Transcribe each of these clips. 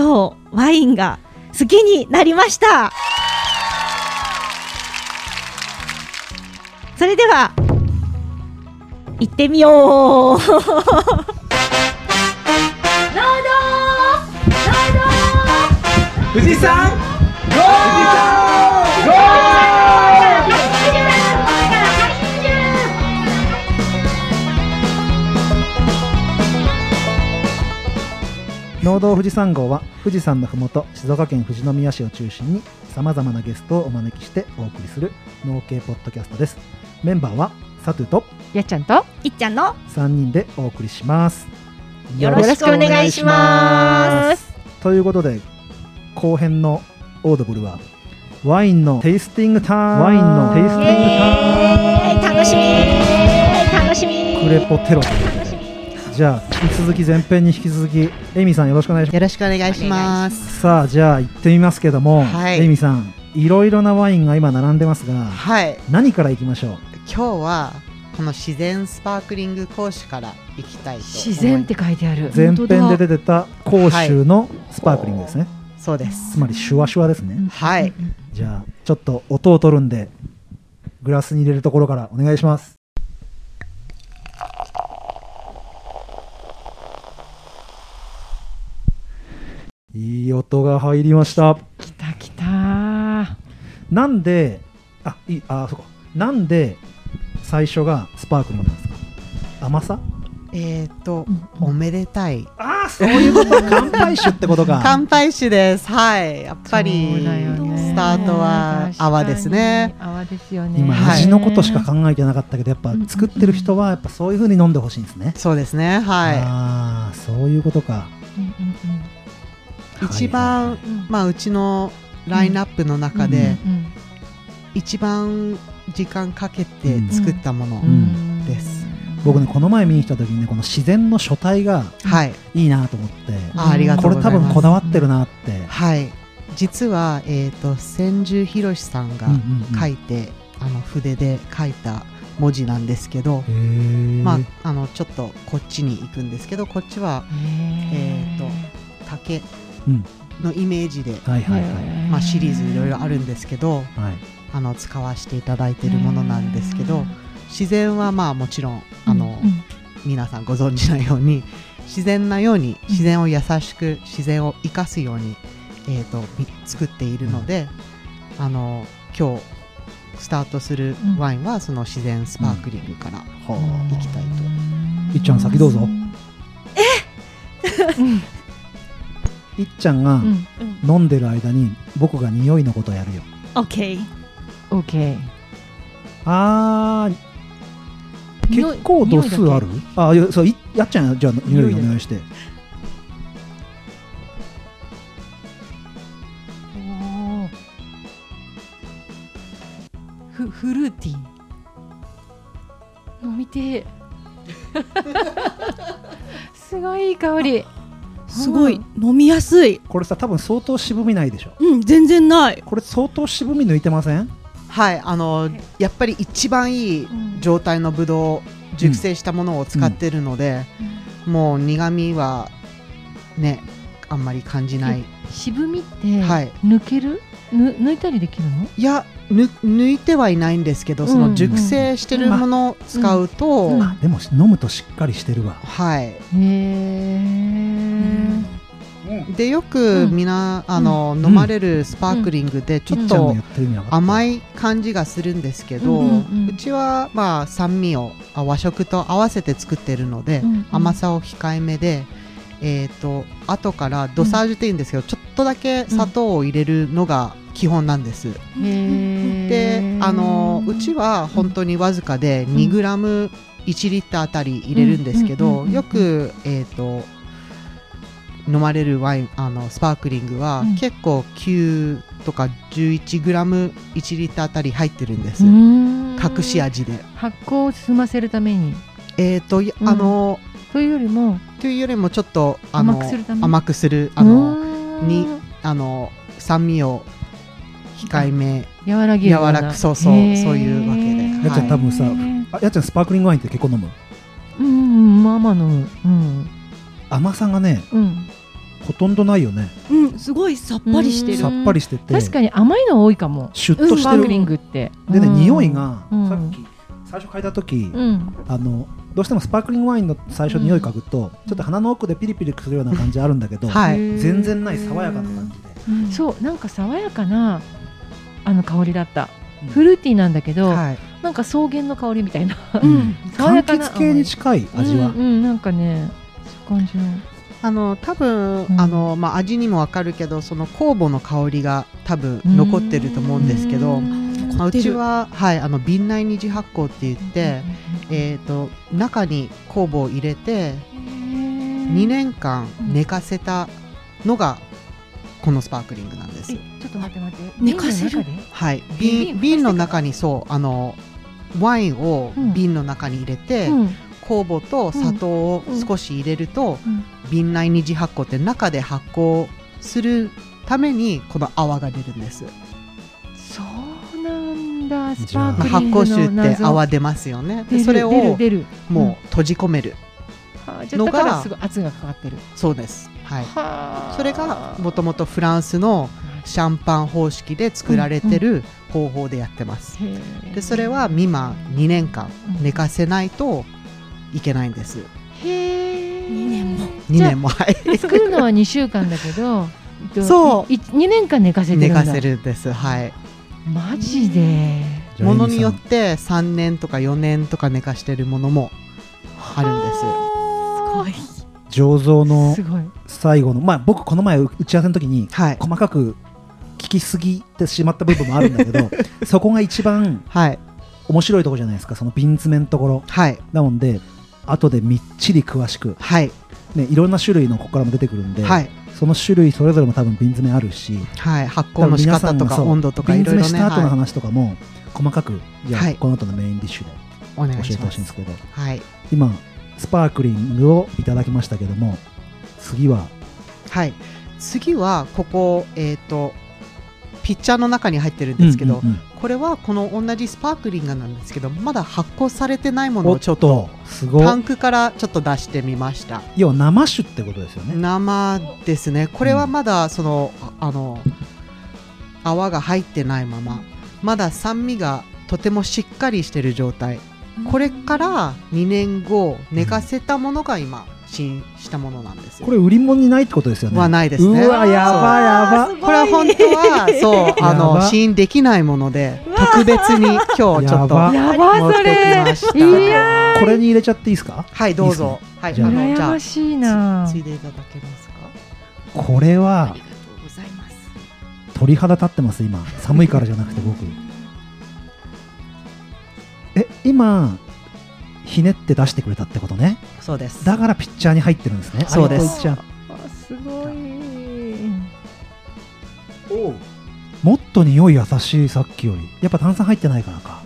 今日ワインが好きになりました。それでは行ってみよう。富士山農道富士山号は富士山のふもと静岡県富士宮市を中心にさまざまなゲストをお招きしてお送りする農系ポッドキャストです。メンバーはサトゥとやっちゃんといっちゃんの3人でお送りします。よろしくお願いします。ということで後編のオードブルはワインのテイスティングタイムワインのテイスティングタイム楽しみ楽しみクレポテロじゃあ引き続き前編に引き続きエイミさんよろしくお願いします。よろしくお願いします。さあじゃあ行ってみますけども、はい。エイミさんいろいろなワインが今並んでますがはい、何からいきましょう？今日はこの自然スパークリング講師から行きたいと思います。自然って書いてある。前編で出てた甲州のスパークリングですね、そうです。つまりシュワシュワですね、はい、じゃあちょっと音を取るんでグラスに入れるところからお願いしますいい音が入りました。きたきた。なんであいいあそうか。なんで最初がスパークリングなんですか？甘さ？えっ、と、うんおめでたい。ああそういうこと 乾杯酒ってことか。乾杯酒です。はい、やっぱりスタートは泡ですね。泡ですよね。今はい。味のことしか考えてなかったけどやっぱうん作ってる人はやっぱそういう風に飲んでほしいんですね、そうですね。はああそういうことか。うんうんうんうんまあうちのラインナップの中うん。で、一番時間かけて作ったものうん。うんです。僕ねこの前見に来た時にねこの自然の書体がはい、いいなと思ってあありがとこれ多。分こだわってるなって、はい、実は、えー、と千住博さんがうんうんうん。書いて、あの筆で書いた文字なんですけど、まあ、あのちょっとこっちに行くんですけどこっちはえーと竹うんのイメージで、シリーズいろいろあるんですけどはい、あの使わせていただいているものなんですけど自然はまあもちろんあの、皆さんご存知のように自然なように自然を優しく自然を生かすように、えー、とみ作っているので、あの今日スタートするワインはその自然スパークリングからは行きたいと。いっちゃん先どうぞ。うん いっちゃんがうん飲んでる間に僕が匂いのことをやるよ。オッケーオッケーあー結構度数ある？あいやそういやっちゃんじゃあ匂いお願いして。フフルーティー。飲みてえ。すごいいい香りすごい飲みやすい。これさ多分相当渋みないでしょ。うん全然ない。これ相当渋み抜いてません？はい、あのやっぱり一番いい状態のブドウ熟成したものを使ってるので、もう苦味はねあんまり感じない、渋みってはい。抜ける、ぬ抜いたりできるの？いやぬ抜いてはいないんですけど、その熟成してるものを使うと、うん。あでも飲むとしっかりしてるわ。はい。へえでよくみん。な、あのん。飲まれるスパークリングでちょっと甘い感じがするんですけど、ううんうん。うんちはまあ酸味をあ和食と合わせて作ってるので、うんうん。甘さを控えめで、えー、と後からドサージュって言うんですけど、ちょっとだけ砂糖を入れるのが基本なんです。であのうちは本当にわずかで 2g1 リッターあたり入れるんですけどよく、えー、と飲まれるワインあのスパークリングは、うん。結構9とか 11g1 リッターあたり入ってるんです、隠し味で。発酵を進ませるために。えーというん。あのというよりもというよりもちょっとあの甘くするため甘くするあのにあの酸味を控えめ和らげるような。柔らくそうそうそういうわけで。やっちゃん多分さあやっちゃんスパークリングワインって結構飲む？うんうんまあまあ飲む。うん。甘さがねうん。ほとんどないよね。うんすごいさっぱりしてる。さっぱりしてて。確かに甘いの多いかも。シュッとしてる。スパークリングって。でねうん。匂いがうん。さっき最初嗅いだ時うん。あのどうしてもスパークリングワインの最初匂い嗅ぐとちょっと鼻の奥でピリピリするような感じあるんだけどはい。全然ない爽やかな感じで。うん。そうなんか爽やかなあの香りだった。うん。フルーティーなんだけど、はい。なんか草原の香りみたいな。うん。爽やかな柑橘系に近い味は。うん、うんなんかねそう感じの。あの多分、うん。あのまあ、味にもわかるけどその酵母の香りが多分残ってると思うんですけど、うん。まあ、うちは、はい、あの瓶内二次発酵って言って、えー、と中に酵母を入れて2年間寝かせたのがこのスパークリングなんです。え。ちょっと待って待って。寝かせる？はい、瓶瓶瓶の中にそうあのワインをうん。瓶の中に入れて、うん。酵母と砂糖を少し入れると、うん。瓶内二次発酵って中で発酵するためにこの泡が出るんです、そうなんだ。スパークリングの発酵臭って謎。泡出ますよね。でそれをもう閉じ込める、のがらすごい圧がかかってる。そうです。はい。はあ。それがもともとフランスのシャンパン方式で作られてる方法でやってます、でそれは未満2年間うん寝かせないといけないんです。へえ2年も。2年も。はい作るのは2週間だけど そう。い2年間寝かせてるんだ。寝かせるんです。はい。マジで。ものによって3年とか4年とか寝かしてるものもあるんです。すごい。醸造の最後のまあ僕この前打ち合わせの時にはい。細かく聞きすぎてしまった部分もあるんだけど そこが一番はい。面白いところじゃないですかその瓶詰めのところはい。なので後でみっちり詳しく、はい。ね、いろんな種類のここからも出てくるんで、はい。その種類それぞれも多分瓶詰めあるしはい。発酵の仕方とか温度とか瓶いろいろね詰めした後のはい。話とかも細かくじゃあはい。この後のメインディッシュでお願い教えしてほしいんですけど。はい。今スパークリングをいただきましたけども次は？はい。次はここえっとピッチャーの中に入ってるんですけど、うんうんうん。これはこの同じスパークリングなんですけどまだ発酵されてないものをちょっと。タンクからちょっと出してみました。要は生酒ってことですよね。生ですね。これはまだその、ああの泡が入ってないまま。まだ酸味がとてもしっかりしてる状態。これから2年後寝かせたものが今試したものなんですよ。これ売り物にないってことですよね。はないですね。うわやばやば。これは本当はそうあやのば試飲できないもので特別に今日ちょっとやば。やば持ってそれきました。いやこれに入れちゃっていいですか？はいどうぞ。はいじゃああのじゃあ。羨ましいな。つついでいただけますか？これあはりがとうございます。鳥肌立ってます今。寒いからじゃなくて僕。え今ひねって出してくれたってことねそうです。だからピッチャーに入ってるんですね。そうです。あすごい。もっと匂い優しいさっきより。やっぱ炭酸入ってないからか。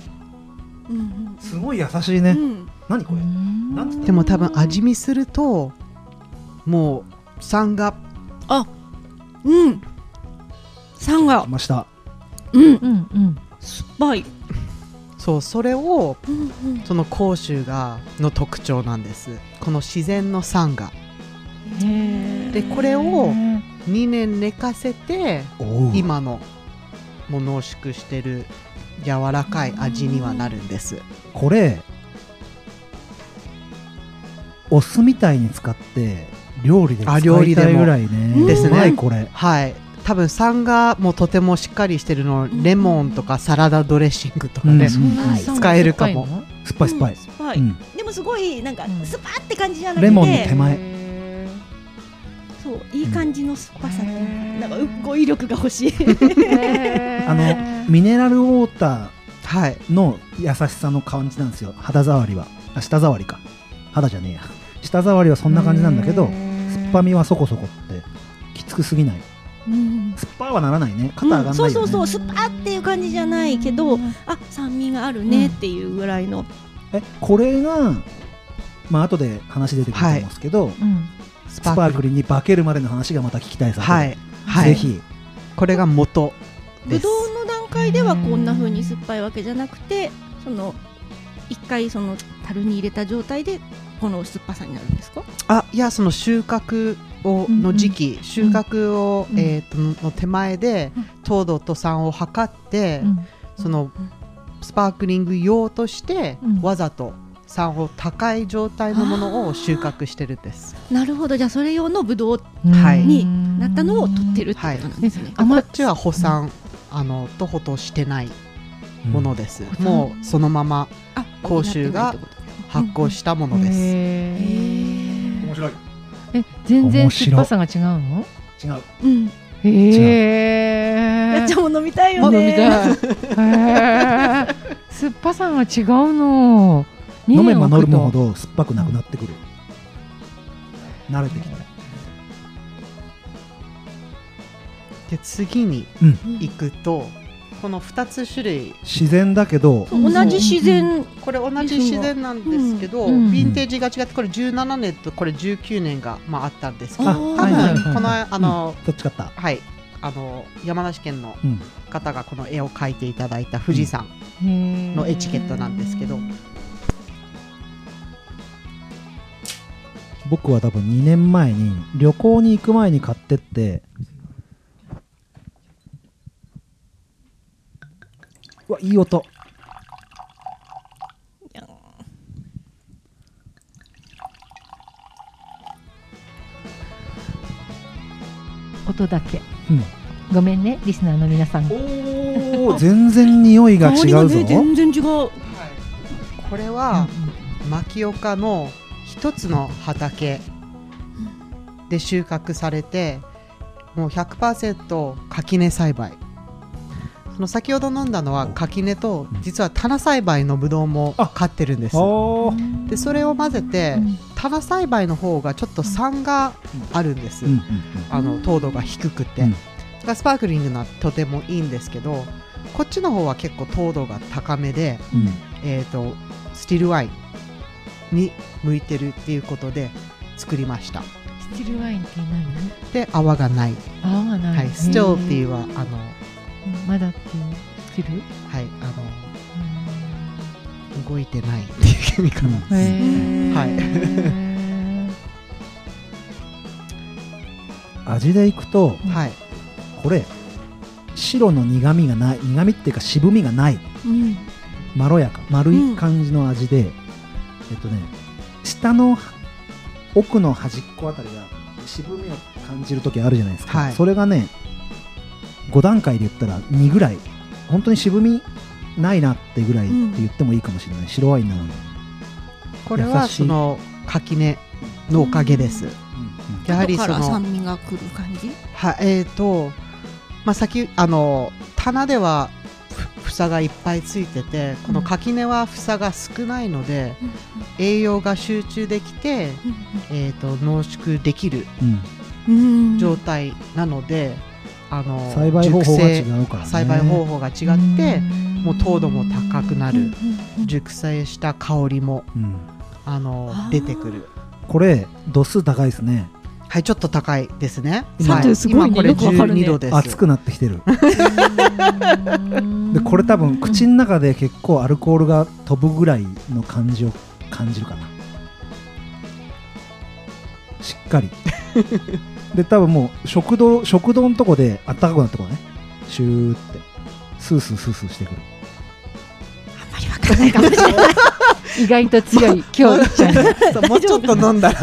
うんうんすごい優しいうね、ん。何これ？でも多分味見するともう酸が。うん。酸が。来ました。うん。うんうん。酸っぱいそうそれをうんうん。その甲州がの特徴なんです。この自然の酸が。でこれを2年寝かせて今のものを縮してる柔らかい味にはなるんです。これお酢みたいに使って料理で使あ料理いたいぐらいね。ですねうまいこれ。はい多分酸がもうとてもしっかりしてるのレモンとかサラダドレッシングとかね、うん。そんなうん使えるかも。酸っぱい酸っぱい、酸っぱい。うん。でもすごいなんかうん。スパって感じじゃなくてレモンの手前。へそういい感じの酸っぱさっていうへーなんかう語彙力が欲しいあのミネラルウォータはいーの優しさの感じなんですよ肌触りはあ舌触りか肌じゃねえや舌触りはそん。な感じなんだけど酸っぱみはそこそこってきつくすぎないうん酸っぱはならないね。肩上がんないよね、そうそうそう。酸っぱっていう感じじゃないけどあ酸味があるねっていうぐらいの。えこれがまあ後で話出てくると思うんですけど、うん。スパークリンに化けるまでの話がまた聞きたいですはい、はい、ぜひ。これが元です。ぶどうの段階ではこんな風に酸っぱいわけじゃなくてその一回その樽に入れた状態でこの酸っぱさになるんですか？あいやその収穫をうんの時期、収穫を、うん。えー、との手前でうん。糖度と酸を測って、うん。そのスパークリング用として、うん。わざと酸を高い状態のものを収穫してるんです。なるほど。じゃあそれ用のブドウはい。になったのを取ってるってことなんですね、あまこっちは保酸、あのとほとしてないものです。うん。もうそのままあ甲州が発酵したものです。へー。面白いえ全然酸っぱさが違うの？違う。うん。へえ。やっちゃんも飲みたいよ飲みねたい。へー酸っぱさが違うの。飲めば飲むほどど酸っぱくなくなってくる。慣れてきたで次にうん。行くとこの2つ種類。自然だけど同じ自然。これ同じ自然なんですけど、うん。ヴィンテージが違ってこれ17年とこれ19年が、まあ、あったんですけどあ多分、このあの、どっちかったはい。あの山梨県のうん。方がこの絵を描いていただいた富士山、ののエチケットなんですけど。僕は多分2年前に旅行に行く前に買ってってうわいい音。音だけ。うん。ごめんねリスナーの皆さん。おお全然匂いが違うぞ。ね全然違う。これは牧岡の一つの畑で収穫されてもう100%垣根栽培その先ほど飲んだのは垣根と実は棚栽培のブドウもあ飼ってるんです。でそれを混ぜてうん。棚栽培の方がちょっと酸があるんです、あの糖度が低くて、スパークリングなとてもいいんですけどこっちの方は結構糖度が高めで、うん。うんえー、とスティルワインに向いてるっていうことで作りました。スチルワインって何？で泡がない、泡がない。はい、スチルっていううはあのはいまだっていうスチルあの動いてないっていう意味かな、はい。味でいくとはい。これ白の苦味がない苦味っていうか渋みがないうん。まろやか丸い感じの味で、えっとね下の奥の端っこあたりが渋みを感じる時あるじゃないですか、はい。それがね5段階で言ったら2ぐらい。本当に渋みないなってぐらいって言ってもいいかもしれない、白ワインなのに、これはその垣根のおかげです、やはりそ後からの酸味が来る感じ？はえーとまあ、先あの棚ではふ房がいっぱいついててこの垣根は房が少ないので、栄養が集中できて、えー、と濃縮できるうん。うん。状態なので、あの栽培方法が違熟うからね。成栽培方法が違ってもう糖度も高くなる。熟成した香りもうん。あの出てくる。これ度数高いですね。はいちょっと高いですね。今はい。すごいね。今これよくわかるね。12度です。熱くなってきてる。でこれ多分口の中で結構アルコールが飛ぶぐらいの感じを感じるかな。しっかり で多分もう食道食道のとこであったかくなってこうねシューって。スースースースーしてくる。あんまりわかんないかもしれない。意外と強い。今日ちゃんもうちょっと飲んだら。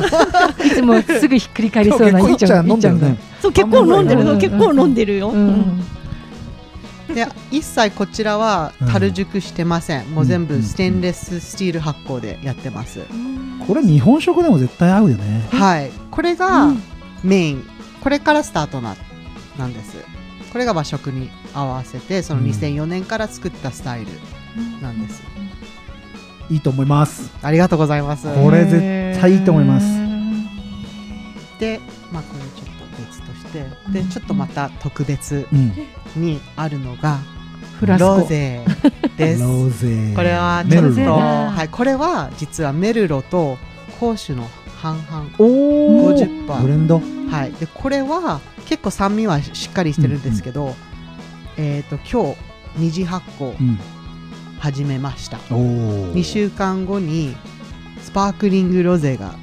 いつもすぐひっくり返りそうなちゃん飲んでるね。そう結構飲んでる。うんの結構飲んでるよ、うん。で一切こちらは樽熟してません、もう全部ステンレススチール発酵でやってます、これ日本食でも絶対合うよね。はい。これうがんメイン。これからスタートななんです。これが和食に合わせてそのうん。2004年から作ったスタイルなんです、いいと思います。ありがとうございます。これ絶対いいと思います。でまあこれちょっと別としてでちょっとまた特別うん。にあるのがロゼです。これはちょっと、はい、これは実はメルロと甲酒の半々。おお50%ブレンド？はい、でこれは結構酸味はしっかりしてるんですけど、えっ、と今日二次発酵うん。始めました、おお2週間後にスパークリングロゼが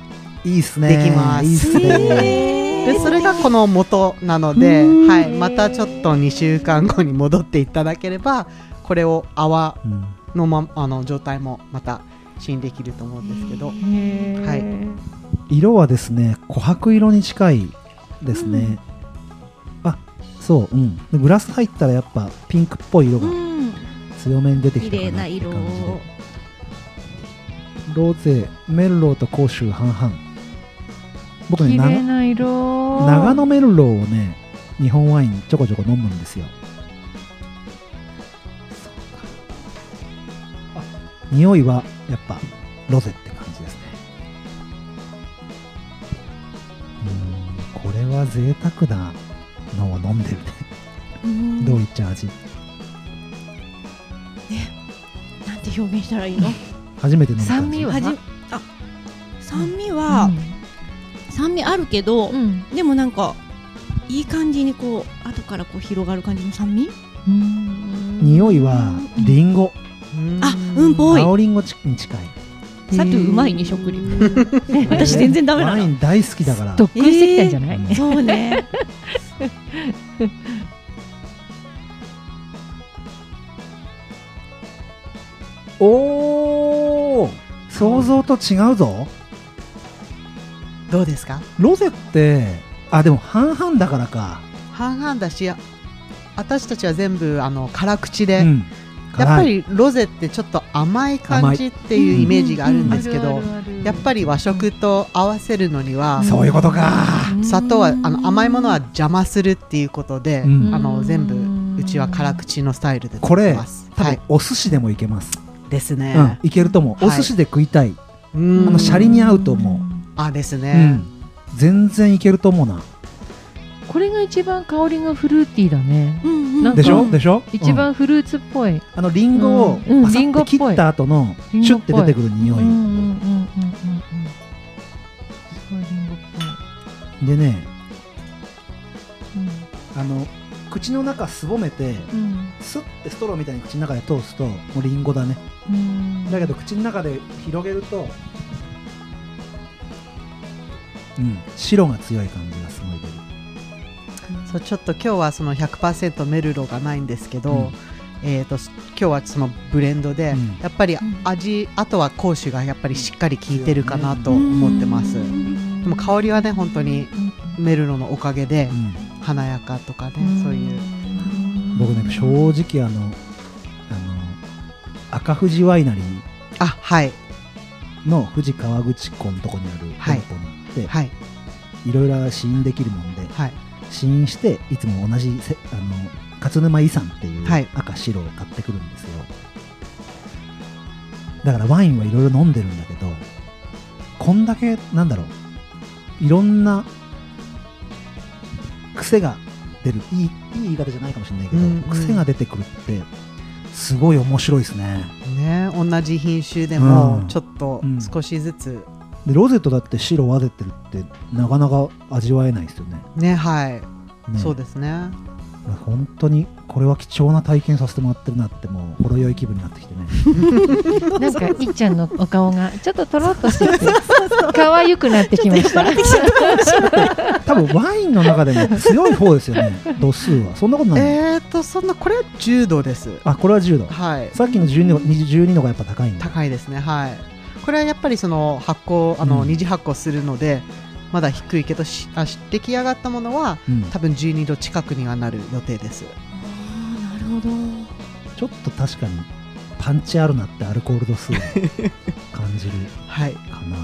いいっすね。できます。いいっすね。へでそれがこの元なので、うんはい、またちょっと2週間後に戻っていただければこれを泡うん。の,、ま、あの状態もまた試飲できると思うんですけど、はい色はですね琥珀色に近いですね、あそううん。でグラス入ったらやっぱピンクっぽい色がうん。強めに出てき綺たかなって感じで。ロゼメルローと甲州半々。僕ね長な色。長野メルローをね日本ワインちょこちょこ飲むんですよ。あ匂いはやっぱロゼってれは贅沢なのを飲んでるね。うん。どういっちゃ味？なんて表現したらいいの？初めて飲む感じ酸味は？あ酸味は、酸味あるけど、うん。でもなんかいい感じにこう後からこう広がる感じの酸味？うん匂いはリンゴ。あうんぽい。青リンゴちに近いさてうまいね食リポ。私全然ダメなの。ワイン大好きだから。特訓してきたんじゃない、えー。そうね。おお想像と違うぞ。どうですか？ロゼってあでも半々だからか、半々だし私たちは全部あの辛口で、うんやっぱりロゼってちょっと甘い感じっていうイメージがあるんですけど、やっぱり和食と合わせるのには、そういうことか。砂糖はあの甘いものは邪魔するっていうことで、うん。あの全部うちは辛口のスタイルでこれてます。多はい、分お寿司でもいけます、ですうんね。いけると思う、はい。お寿司で食いたい、うん。あのシャリに合うと思あですうね。ん、全然いけると思うなこれが一番香りがフルーティーだね。うんうん。なんかでしょ？でしょ？一うん番フルーツっぽい、あのリンゴをパサッて切った後のシュッて出てくる匂い、うんうんうんうんうんうん。すごいリンゴっぽい。でねうん。あの口の中すぼめてうん。スッてストローみたいに口の中で通すともうリンゴだね。うん。だけど口の中で広げるとうん白が強い感じがすごいそうちょっと今日はその100%メルロがないんですけど、うん。えー、とす今日はそのブレンドで、うん。やっぱり味、あとは香酒がやっぱりしっかり効いてるかなと思ってます、でも香りはね本当にメルロのおかげでうん。華やかとかね、そういう。僕ね正直あのあの赤富士ワイナリーあはい。の富士河口湖のとこにあるはい店舗に行って、はい。い、ろいろ試飲できるもんではい試飲していつも同じせあの勝沼遺産っていうはい。赤白を買ってくるんですよ、だからワインはいろいろ飲んでるんだけどこんだけなんだろういろんな癖が出るいいいい言い方じゃないかもしれないけど、うんうん。癖が出てくるってすごい面白いですね。ね同じ品種でもうん。ちょっとうん。少しずつ、でロゼとだって白混ぜてるってなかなか味わえないですよね。ねはい、ね。そうですね。本当にこれは貴重な体験させてもらってるなってもうほろ酔い気分になってきてね。なんかいっちゃんのお顔がちょっととろっとしてて可愛くなってきました。多分ワインの中でも強い方ですよね度数は。そんなことない、えーとそんなこれは10度です。あこれは10度。はい。さっきの12の12のがやっぱ高いんだ。高いですねはいこれはやっぱりその発酵あの、うん。二次発酵するのでまだ低いけどしあし出来上がったものはうん、多分12度近くにはなる予定です。あーなるほど。ちょっと確かにパンチあるなってアルコール度数を感じる はい。かな。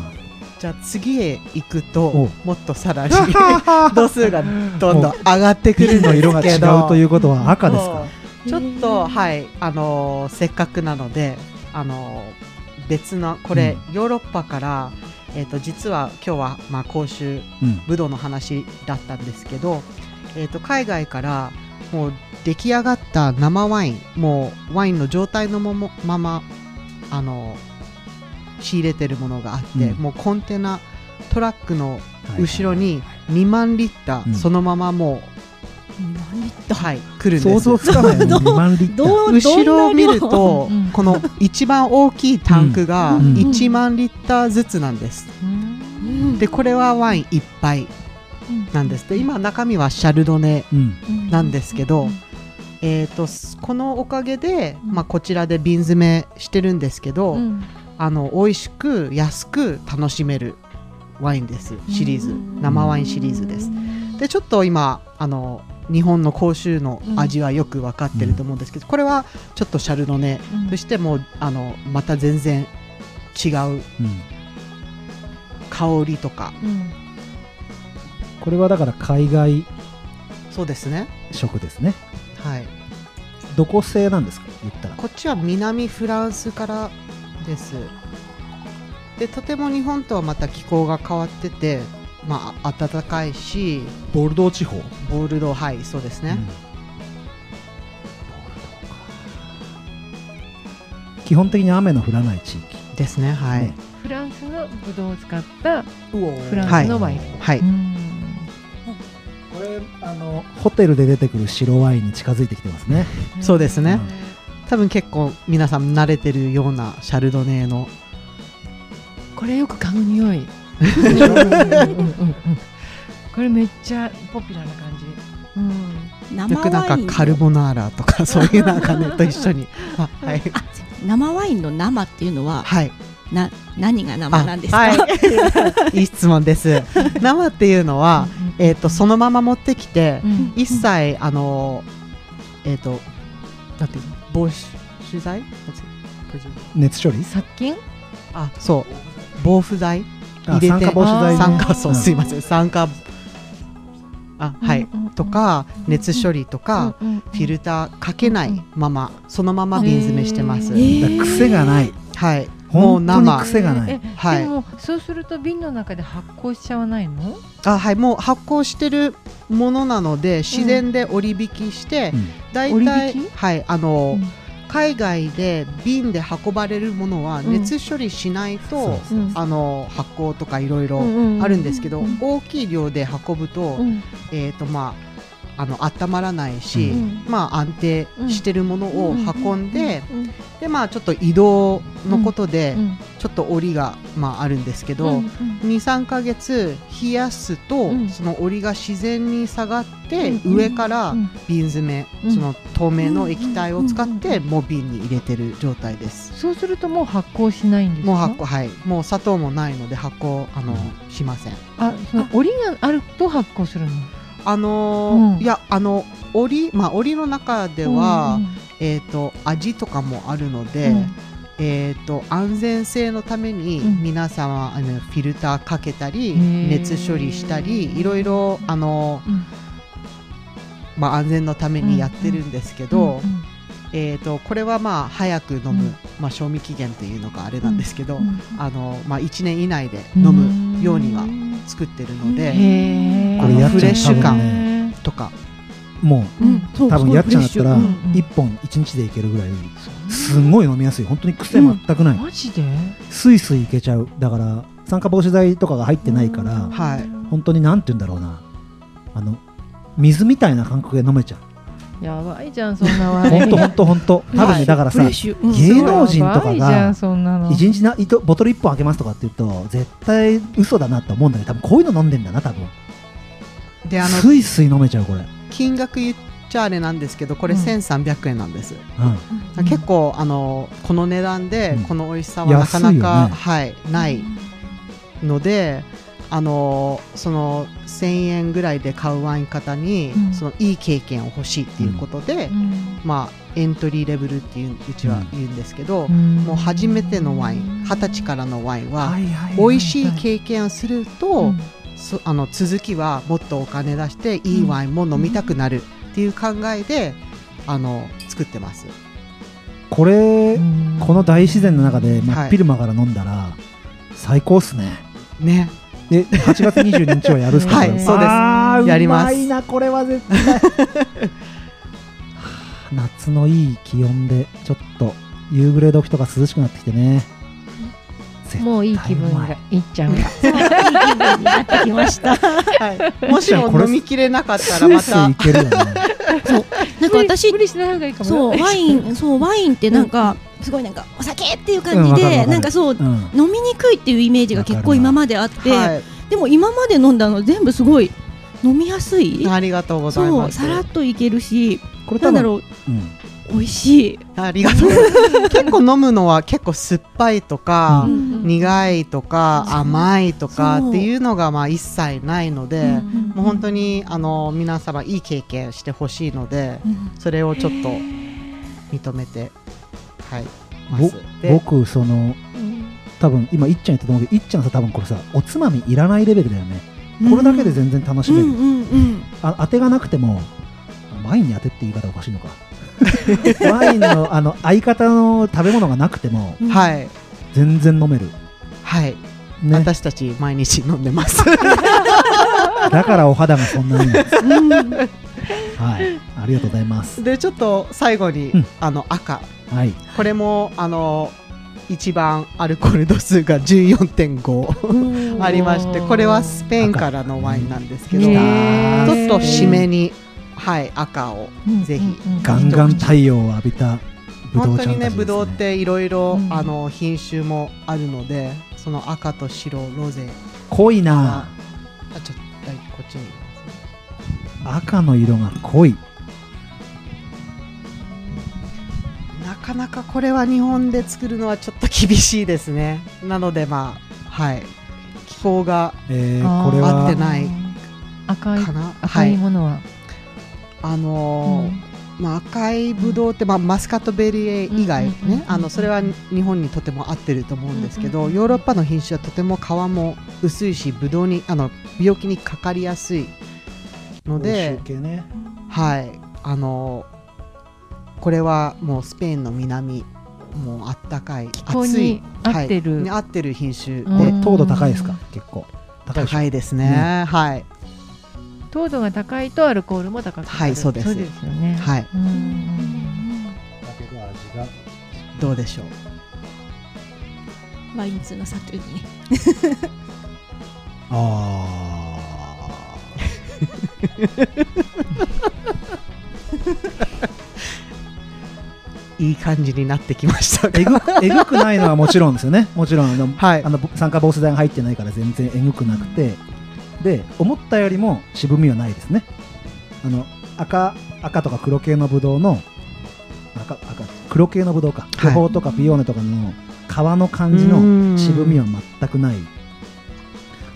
じゃあ次へ行くとおもっとさらに 度数がどんどん上がってくるんです瓶の色が違けどうということは赤ですか？ちょっとはい。あのーせっかくなのであのー別のこれ、ヨーロッパからえー、と実は今日は、まあ、講習うん。ブドウの話だったんですけど、えー、と海外からもう出来上がった生ワインもうワインの状態のままあの仕入れてるものがあって、うん。もうコンテナトラックのはい後ろに2万リッター、うん。そのままも2万リッう、はい、来るんです。想像つかない。よ ねどう2万リッターどう後ろを見ると、うん この一番大きいタンクがうん。1万リッターずつなんです、うん。でこれはワイン1杯なんです。で今中身はシャルドネうん。なんですけど、えー、とすこのおかげで、まあ、こちらで瓶詰めしてるんですけど、うん。あの美味しく安く楽しめるワインです。シリーズ。生ワインシリーズです。でちょっと今あの日本の甲州の味はよく分かってると思うんですけど、これはちょっとシャルドネ。うん。としてもあのまた全然違ううん。香りとか。うん。これはだから海外そうですね。食ですね。はい。どこ製なんですか？言ったら。こっちは南フランスからです。でとても日本とはまた気候が変わっててまあ暖かいしボルドー地方、ボールドはいそうですね、基本的に雨の降らない地域。ですねはい、ね。フランスのブドウを使ったフフランスのワイン。はい、うん。これあのホテルで出てくる白ワインに近づいてきてますね。そうですね。多分結構皆さん慣れてるようなシャルドネの。これよく嗅ぐ匂い。これめっちゃポピュラーな感じ。うん。生よくなん。かカルボナーラとかそういうなん。かねと一緒にあはいあ生ワインの生っていうのははいな何が生なん。ですか、はい、いい質問です生っていうのは、えー、とそのまま持ってきて、うん。一切あのえっ、となん。ていうの防止剤熱処理殺菌あそう防腐剤入れて。酸化防止剤ね。酸化そう、ん。すいません。酸化あはい、うんうん。うんとか熱処理とか、うんうんフィルターかけないままそのまま瓶詰めしてます、癖がない。はい。もう本当に生。癖がない。えはい。でもそうすると瓶の中で発酵しちゃわないの？あはい。もう発酵してるものなので自然で折り引きして、うん。だい折たいはいあの、うん海外で瓶で運ばれるものはうん。熱処理しないと、そううん。あの発酵とかいろいろうんあるんですけど、うん大きい量で運ぶと,、うん。えーとまあ、あの温まらないし、うん。まあ、安定してるものをうん。運んで、うん。でまあ、ちょっと移動のことで、うん。ちょっと折りが、まあ、あるんですけど、うん。23か月冷やすと、うん。その折りが自然に下がって、うん。上からうん。瓶詰め、うん。その透明の液体を使って、うん。もう瓶に入れてる状態です。そうするともう発酵しないんですか？もう発酵はい。もう砂糖もないので発酵あの、しません。あ、その折りがあると発酵するの？あのーうん。いやあの折りまあ折りの中では、えっ、と味とかもあるので、うん。えっ、と安全性のためにうん。皆さんはあのフィルターかけたり、熱処理したりいろいろあのうん。まあ安全のためにやってるんですけど、うんうんえっ、とこれはまあ早く飲む、うん。まあ賞味期限っていうのがあれなんですけど、うん。あのまあ1年以内で飲むようには作ってるので、これやっちゃんフレッシュ感とか。もううう多分やっちゃんだったらすごいフレッシュ。うん1本1日でいけるぐらい。すんごい飲みやすい。本当に癖全くない、マジで？スイスイいけちゃう。だから酸化防止剤とかが入ってないから、うんはい。本当になんて言うんだろうな。あの水みたいな感覚で飲めちゃうやばいじゃんそんなワイン。本当本当本当。多分ねだからさうん芸能人とかが。一日ないとボトル1本開けますとかって言うと絶対嘘だなと思うんだけど多分こういうの飲んでんだな多分。であのスイスイ飲めちゃうこれ、金額言っちゃあれなんですけどこれうん。1300円なんです、うん、うん結構あのこの値段でうん。この美味しさはなかなか、ね。はいないのであのその1000円ぐらいで買うワイン方に、うん。そのいい経験を欲しいっていうことで、うん。まあエントリーレベルっていううちは言うんですけど、うん。もう初めてのワイン二十歳からのワインは、美味しい経験をすると、うん。そあの続きはもっとお金出していいワインも飲みたくなるっていう考えで、あの作ってます。これうん。この大自然の中で真はい。っ昼間から飲んだら最高っすね。ね、で8月22日はやるっすか？はいそうです。やります。うまいなこれは絶対。は あ夏のいい気温でちょっと夕暮れ時とか涼しくなってきてね。もういい気分がいっちゃんが。そういい気分になってきました。はい、もしも飲みきれなかったスらまた。イスイいけるよね。なんか私無理しない方がいいかもよ。そうワインそうワインってなんか、すごいなんかお酒っていう感じで、なんかそううん。飲みにくいっていうイメージが結構今まであって、はい、でも今まで飲んだの全部すごい飲みやすい。ありがとうございます。さらっといけるしこれなんだろううん。美味しい、ありがとう。結構飲むのは結構酸っぱいとか、うん。苦いとかそう。甘いとかっていうのがまあ一切ないので、うん。もう本当にあの皆様いい経験してほしいのでうん。それをちょっと認めてはい。僕その多分今いっちゃん言ったと思うけどいっちゃんさ多分これさおつまみいらないレベルだよね、これだけで全然楽しめる、うんうんうん。あ当てがなくてもワインに当てって言い方おかしいのか。ワインのあの相方の食べ物がなくてもうん。はい。全然飲める。はい、ね。私たち毎日飲んでます。だからお肌がそんなに。いいんですうん。はい。ありがとうございます。でちょっと最後に、うん。あの赤はい。これもあの一番アルコール度数が14.5ありましてこれはスペインからのワインなんですけど、ねちょえっと締めに、はい、赤をぜひ、ガンガン太陽を浴びたブド本ウちゃんたちです、ね、当にねブドウっていろいろ品種もあるのでその赤と白ロゼ。濃いあな。あちょっとはいこっちに。赤の色が濃いかなかこれは日本で作るのはちょっと厳しいですね。なのでまあはい。気候がえー、これは合ってない。赤いかな？赤はい。いものは、あのーまあ、赤いブドウって、まあ、マスカットベリー以外ね、それは日本にとても合ってると思うんですけど、うんうんうんヨーロッパの品種はとても皮も薄いしブドウにあの病気にかかりやすいのでね。はい。あのこれはもうスペインの南もうあったかい気候暑いに合ってる、はいに合ってる品種うん。でこれ糖度高いですか？結構。高いでしょ？高いですね、はい。糖度が高いとアルコールも高くなる。はいそうです。そうですよね。はい。うん。だけど味がどうでしょう？ワイン通のサトゥに。ねあ いい感じになってきましたーえぐえぐくないのはもちろんですよね。もちろんあの、はい。あの酸化防水剤が入ってないから全然えぐくなくて。で思ったよりも渋みはないですね。あの赤赤とか黒系のブドウの赤赤黒系のブドウか。巨峰とかピオーネとかの皮の感じの渋みは全くない。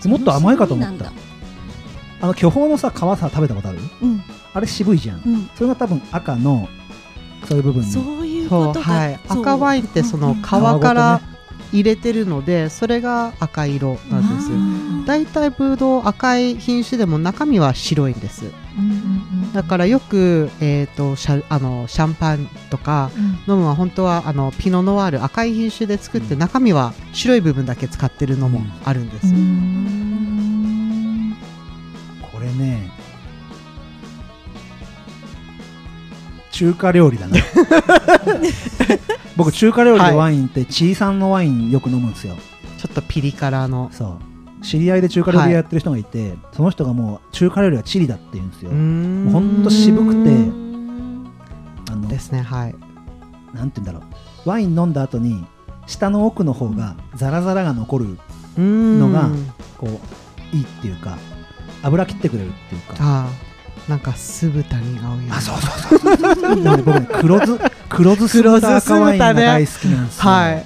もっと甘いかと思った。あの巨峰のさ皮さ食べたことある？うん。あれ渋いじゃん。うん。それが多分赤のそういう部分。にはい、赤ワインってその皮うんから入れてるのでそれが赤色なんです。よあー。だいたいブドウ赤い品種でも中身は白いんです。うんうんうん。だからよく、えー、とシャあのシャンパンとかうん。飲むのは本当はあのピノノワール赤い品種で作って中身は白い部分だけ使ってるのもあるんです、うん。これね中華料理だね 僕中華料理でワインってチー産のワインよく飲むんですよ。ちょっとピリ辛の。そう。知り合いで中華料理屋やってる人がいて、その人がもう中華料理はチリだって言うんですよ、もほんと渋くてあのですねはい。なんて言うんだろう。ワイン飲んだ後に下の奥の方がザラザラが残るののがこういいっていうか油切ってくれるっていうか。ああなんか酢豚に合うような。あそうそうそうそう。そうね僕ね黒酢黒酢酢豚赤ワインが大好きなんですよ、はい。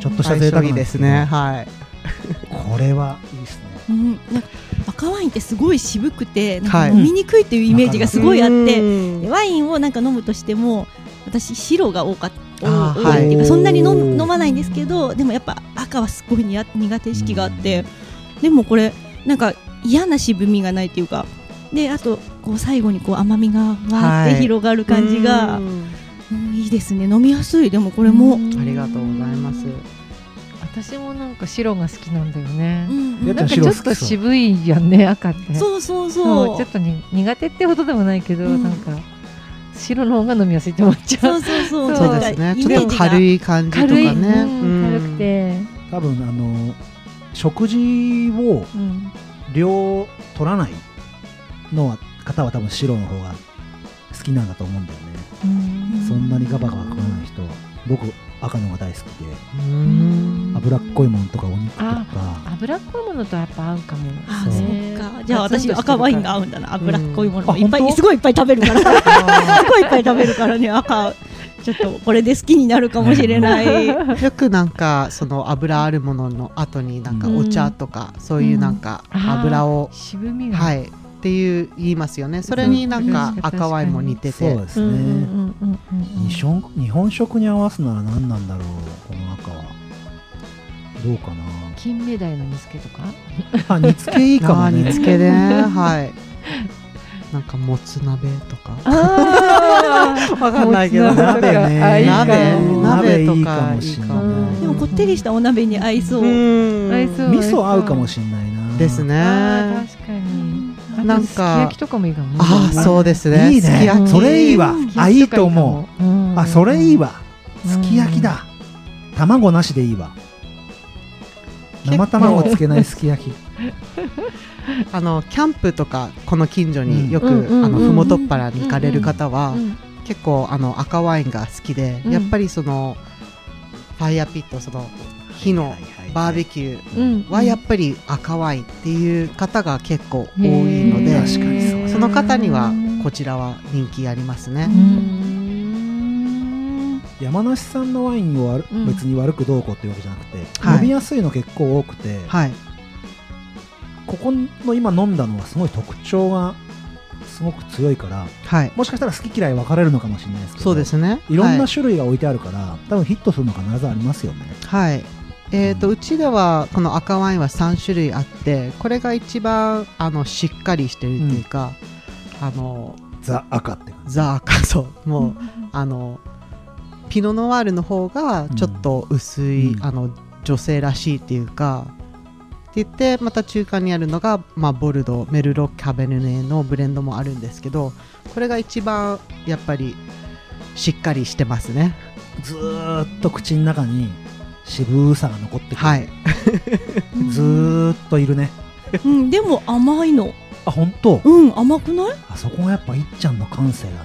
ちょっとした贅沢ですね。はい。これはいいですね。うんなんか赤ワインってすごい渋くてなんかはい。飲みにくいっていうイメージがすごいあって、うん。でワインをなんか飲むとしても私白が多かった多いっていそんなに飲飲まないんですけどでもやっぱ赤はすごい苦手意識があって、でもこれなんか嫌な渋みがないっていうかであとこう最後にこう甘みがわーってはい。広がる感じが、うん。うんいいですね。飲みやすい。でもこれも、ありがとうございます。私もなんか白が好きなんだよね、うんなんかちょっと渋いじゃんね赤って。そうそうそそううちょっとに苦手ってほどでもないけど、うん。なんか白の方が飲みやすいと思っちゃそううそう。そう。そうですね。ちょっと軽い感じとか軽い、ねうん。軽くて、多分あの食事をうん。量取らないのは方は多分白の方が好きなんだと思うんだよね、うん。そんなにガバガバ食わない人。は僕赤のが大好きで。うん。脂っこいものとかお肉とか。脂っこいものとやっぱ合うかも。あそうか。じゃあ私赤ワインが合うんだな。脂っこいもの。いっぱいすごいいっぱい食べるから。すごいいっぱい食べるからね。赤ちょっとこれで好きになるかもしれない。よくなんかその油あるものの後になんかお茶とか、そういうなんか油を、渋みが。はいっていう言いますよね。それになんかうん。赤ワインも似てて、そうですね、日本食に合わすなら何なんだろうこの赤は。どうか金目鯛の煮付けとか？なあ煮付けいいかもね。付けね。はい。なんかもつ鍋とか。あ わかんないけど。鍋鍋ね。鍋。鍋とかいいかもでもこってりしたお鍋に合いそう、うん。合いそう味噌合うかもしんないな。ですね。確かになんかすき焼きとかもいいかもね。あーそうですね。いいね。すき焼き。それいいわ。あいいと思う。うん。うあそれいいわ。うん。すき焼きだ。卵なしでいいわ。生卵つけないすき焼き。あのキャンプとかこの近所によく、あのうんふもとっぱらに行かれる方は、うん結構あの赤ワインが好きで、うん。やっぱりそのファイヤーピットその火のバーベキューうん。はやっぱり赤ワインっていう方が結構多いのでへー確かにその方にはこちらは人気ありますね。う。ん。山梨産のワインを別に悪くどうこうっていうわけじゃなくて、はい。飲みやすいの結構多くて、はい、ここの今飲んだのはすごい特徴がすごく強いからはい、もしかしたら好き嫌い分かれるのかもしれないですけどそうですね。い。ろんはない種類が置いてあるから、多分ヒットするの必ずありますよね。はいえー、とうちではこの赤ワインは3種類あってこれが一番あのしっかりしてるっていうか、あのザ赤って感じ。ザ赤そうもう、あのピノノワールの方がちょっと薄い、うん。あの女性らしいっていうかって言ってまた中間にあるのが、まあ、ボルドーメルロキャベルネのブレンドもあるんですけどこれが一番やっぱりしっかりしてますね。ずーっと口の中に渋さが残ってくる、はい。ずーっといるね。うん、でも甘いの。あ本当？うん甘くない？あそこがやっぱいっちゃんの感性だな。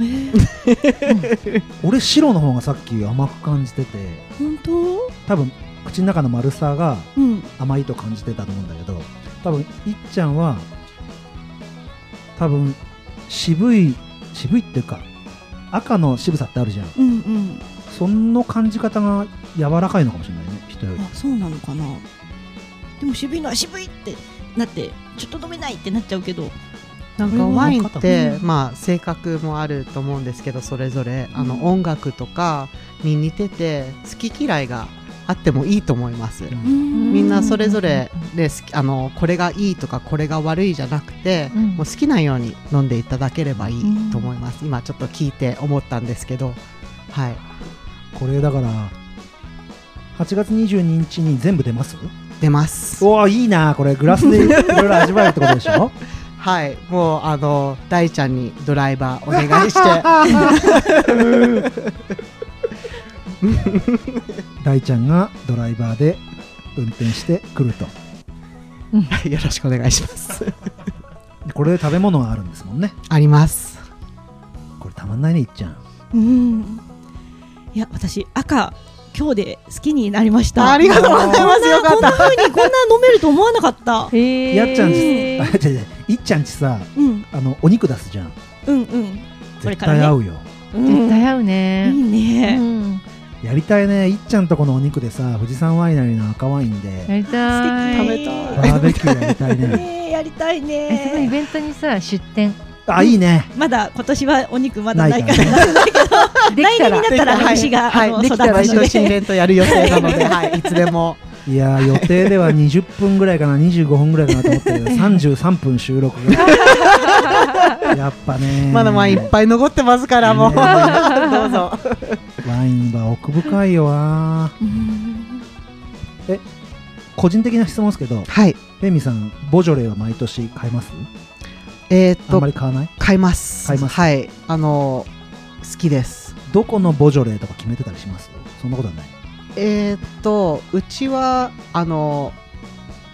えー、俺白の方がさっき甘く感じてて。本当？多分口の中の丸さがうん。甘いと感じてたと思うんだけど多分いっちゃんは多分渋い渋いっていうか赤の渋さってあるじゃん。うんうん。その感じ方が柔らかいのかもしれないね人より。あそうなのかな。でも渋いのは渋いってなってちょっと飲めないってなっちゃうけど。なんかワインってう、ん。まあ、性格もあると思うんですけどそれぞれ。あうん。の音楽とかに似てて好き嫌いがあってもいいと思います。うん。みんなそれぞれで好きあのこれがいいとかこれが悪いじゃなくて、うん。もう好きなように飲んでいただければいいと思います、今ちょっと聞いて思ったんですけど。はい。これだから8月22日に全部出ます？出ます。おおいいなこれ。グラスでいろいろ味わえるってことでしょ？はいもうあの大ちゃんにドライバーお願いして。大ちゃんがドライバーで運転してくると。よろしくお願いします。でこれで食べ物があるんですもんね。あります。これたまんないねいっちゃん。うん。いや私赤今日で好きになりました。ありがとうございます。よかった。こんな風にこんな飲めると思わなかった。やっちゃんち、あ違う違ういっちゃんちさ うん。あのお肉出すじゃん。うんうん。絶からね。対合うよ、絶対合ういね。いね、うん。やりたいね。いっちゃんとこのお肉でさ富士山ワイナリーの赤ワインで。やりたい。素敵。食べたい。バーベキューやりたいね。やりたいえそのイねベントにさ出店あいいね。まだ今年はお肉まだないかないから 来年になったら牛が、できたら育つので。毎年イベントやる予定なので、はい、いつでも。いやー予定では20分ぐらいかな。25分ぐらいかなと思ったけど33分収録。が やっぱね。まだまあいっぱい残ってますから、もう。ねどうぞ。ワインは奥深いよなうん。個人的な質問ですけど。はい。レミさんボジョレーは毎年買います？えーっとあんま、り買わない？買います。買います。はい。あの、好きです。どこのボジョレーとか決めてたりします？そんなことはない？えーっと、うちは、あの、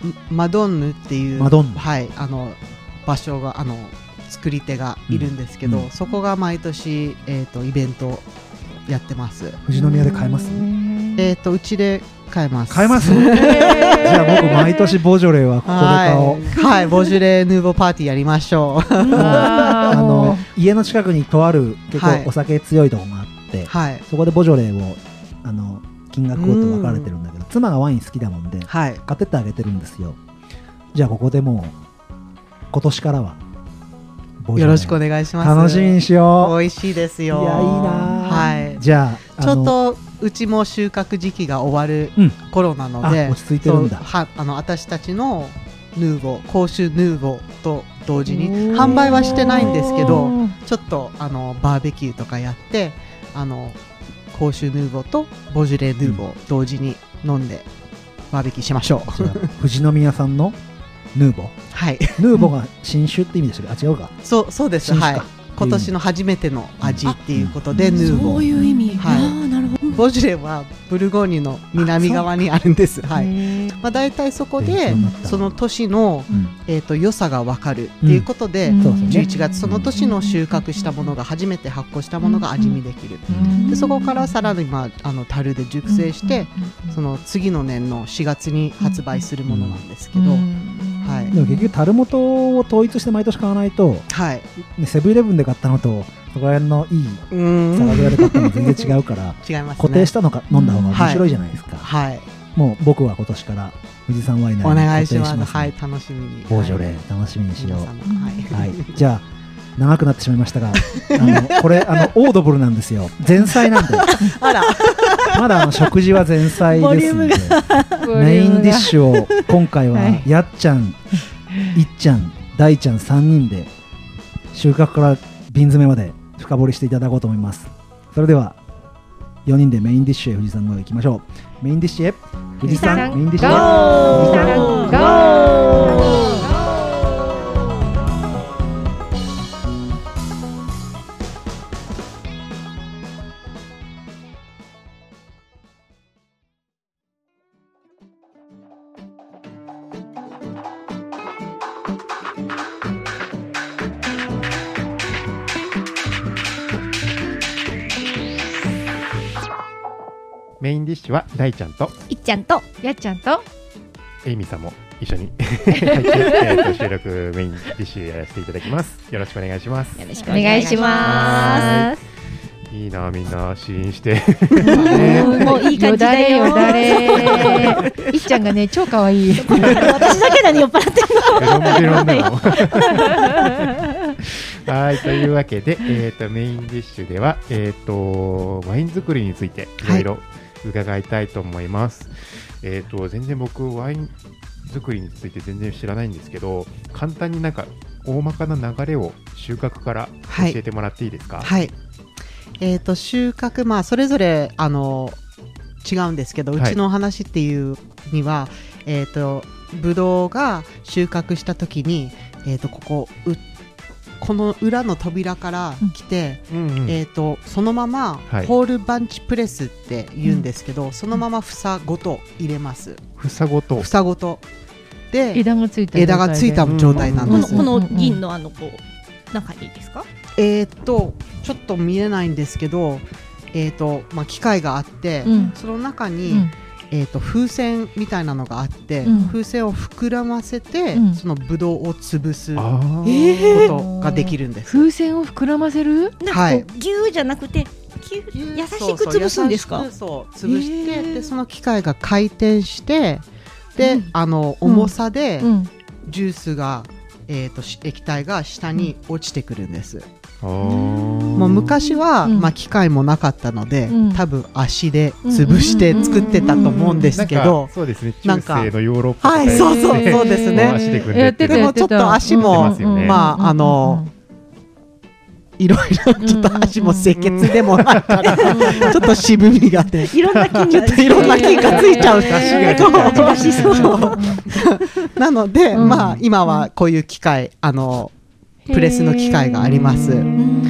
んマドンヌっていう、マドンヌ？はい、あの、場所が、あの、作り手がいるんですけど、うん。うんそこが毎年、えーっと、イベントやってます。富士宮で買えます？えっ、とうちで買えます。買えます？じゃあ僕毎年ボジョレーはここで買おう。はい、はい、ボジュレーヌーボーパーティーやりましょう。ああの家の近くにとある結はい構お酒強いとこがあって、はい。そこでボジョレーをあの金額ごと分かれてるんだけど妻がワイン好きだもんではい。買ってってあげてるんですよ。じゃあここでもう今年からはよろしくお願いします。楽しみにしよ美味しいですよ。いやいいな。あはい。うじゃあちょっとうちも収穫時期が終わるうん。頃なので、あ落ち着いてるんだ。はあの私たちのヌーボー甲州ヌーボーと同時に販売はしてないんですけどちょっとあのバーベキューとかやってあの甲州ヌーボーとボジュレーヌーボー同時に飲んでバーベキューしましょう。じゃあ富士 宮さんのヌーボー。はい。ヌーボーが新酒って意味でしたけどあ違うか。そうそうです。はい。今年の初めての味っていうことで、うん。ヌーボー。そういう意味、はい。ああなるほどボジュレーはブルゴーニュの南側にあるんです。はい。まあ、大体そこ勉でその年の、うん。えー、と良さが分かるっていうことで、うん。そうですね。11月その年の収穫したものが初めて発酵したものが味見できる、でそこからさらに、まあ、あの樽で熟成して、その次の年の4月に発売するものなんですけど、はい。でも結局樽元を統一して毎年買わないと、はい。ね、セブンイレブンで買ったのとそこら辺のいいうーん酒蔵で買ったの全然違うから 違いますね。固定したのか飲んだ方が面白いじゃないですか、はい。もう僕は今年から富士山ワイナリーおに願いします。固定はい楽しみに。ボージョレはい。ー楽しみにしよ皆う様はい、はい、じゃあ長くなってしまいましたが あのこれあのオードブルなんですよ。前菜なんで。まだあの食事は前菜ですので。メインディッシュを今回ははい。やっちゃん、いっちゃん、大ちゃん3人で収穫から瓶詰めまで深掘りしていただこうと思います。それでは4人でメインディッシュへ富士山の行きましょう。メインディッシュへ富士山メインディッシュへ。ゴーメインディッシュは大ちゃんといっちゃんとやっちゃんとエイミさんも一緒に 収録メインディッシュやらせていただきます。よろしくお願いします。よろしくお願いします。い。いなみんな。試飲して。ねもういい感じだよ。よだれよだれ。いっちゃんがね超可愛い。私だけだね酔っ払ってベロンベロンなの。はい、というわけで、えー、とメインディッシュでは、えー、とワイン作りについていろいろ伺いたいと思います。えー、と全然僕ワイン作りについて全然知らないんですけど簡単になんか大まかな流れを収穫から教えてもらっていいですか、はい。えっ、と収穫まあそれぞれあの違うんですけど、はいうちのお話っていうにはえっ、とブドウが収穫した時にえっ、とここうこの裏の扉から来て、うんうん。えっ、とそのままはい。ホールバンチプレスって言うんですけど、そのまま房ごと入れます。房ごと。房ごと。で枝がついた枝がついた状態なんです。このこの銀のあのこう中にいいですか？えっ、とちょっと見えないんですけど、えっ、とまあ機械があって、うん。その中うに、んえー、と風船みたいなのがあって、うん。風船を膨らませて、うん。そのブドウを潰すことができるんです。風船を膨らませる？なんかはいこうギューじゃなくて優しそうそうく潰すんですか？優しくそう潰して、へー。でその機械が回転してで、うん。あの重さでうん。ジュースが、えー、とし液体が下に落ちてくるんです。もう昔は、うん。まあ、機械もなかったので、うん。多分足で潰して作ってたと思うんですけどか、そうですねなんか中世のヨーロッパはいそうそうそうですね。足で組んでやってたでもちょっと足もまああのいろいろちょっと足も清潔でもないから、ちょっと渋みがねいろんな菌がちょっといろんな菌がついちゃう。しそう。なので、うん。まあ今はこういう機械あのプレスの機械があります。うん。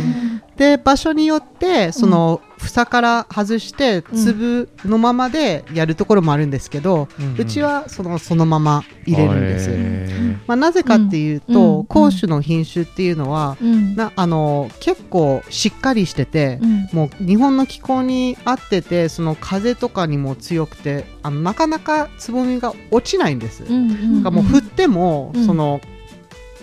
で場所によってその房から外してうん粒のままでやるところもあるんですけど、うちはそのそのまま入れるんです、へまあ、なぜかっていううん。と、うん。甲種の品種っていうのはうん。なあの結構しっかりしてて、うん。もう日本の気候に合っててその風とかにも強くてあのなかなかつぼみが落ちないんです、うんうんだからもう振っても、うん。その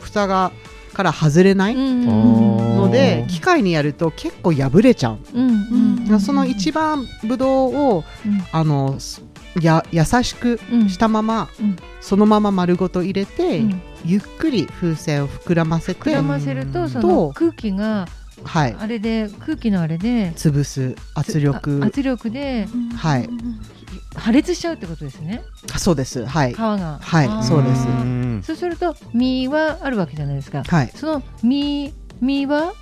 蓋がから外れないうんので、機械にやると結構破れちゃう、うんうん。その一番ブドウをうん。あのすや優しくうん。したまま、うん。そのまま丸ごと入れて、うん。ゆっくり風船を膨らませて膨らませるとそ空気がはい。あれで空気のあれで潰す圧力。あ圧力ではい破裂しちゃうってことですね。そうです。はい。皮が。はい。そうです。ん。そうすると実はあるわけじゃないですか。はい。その実実は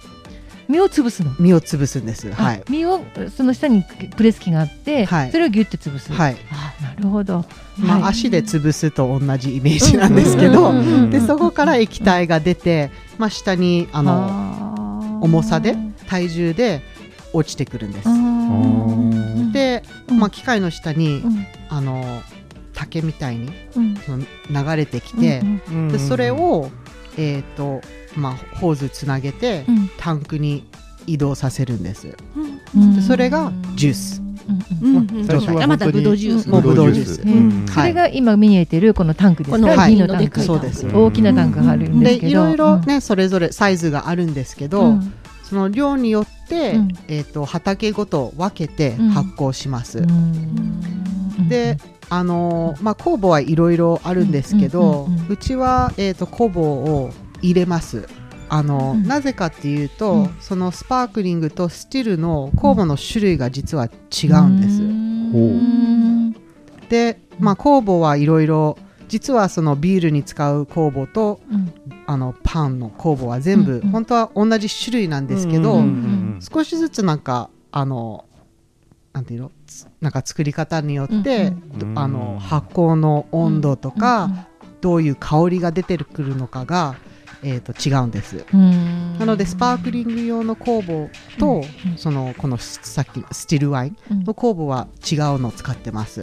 実を潰すの。実を潰すんですはい。あ実をその下にプレス機があって、はい。それをギュッて潰す、はい。あなるほど、まあ、はい。足で潰すと同じイメージなんですけど、でそこから液体が出て、まあ、下にあのの重さで体重で落ちてくるんです。ーで、うん。まあ、機械の下にうん。あの竹みたいにうん。その流れてきて、うんでそれを、えーとまあ、ホーズつなげて、うん。タンクに移動させるんです。うん。でそれがジュース。うんうんうん。最初はあまたブドウジュース。もうブドウジュース。それが今見えてるこのタンクですか？このはい。実のタンク。でかいタンクそうです。大きなタンクがあるん。でけどいろいろね、それぞれサイズがあるんですけど、うんその量によって、うん。えー、と畑ごと分けてうん。発酵します。うん。で、あのーまあ、酵母はいろいろあるんですけど、うちは、えー、と酵母を入れます。あのうん。なぜかっていうと、うん。そのスパークリングとスティルの酵母の種類が実は違うんです。うん。で、まあ、酵母はいろいろ実はそのビールに使う酵母とうん。あのパンの酵母は全部、うんうん。本当は同じ種類なんですけど、うんうん少しずつなんかあのなんていうの？つなんか作り方によって、うんどあの発酵の温度とか、どういう香りが出てくるのかが、えー、と違うんです。うん。なのでスパークリング用の酵母と、うんそのこのさっきスチルワインうん。の酵母は違うのを使ってます。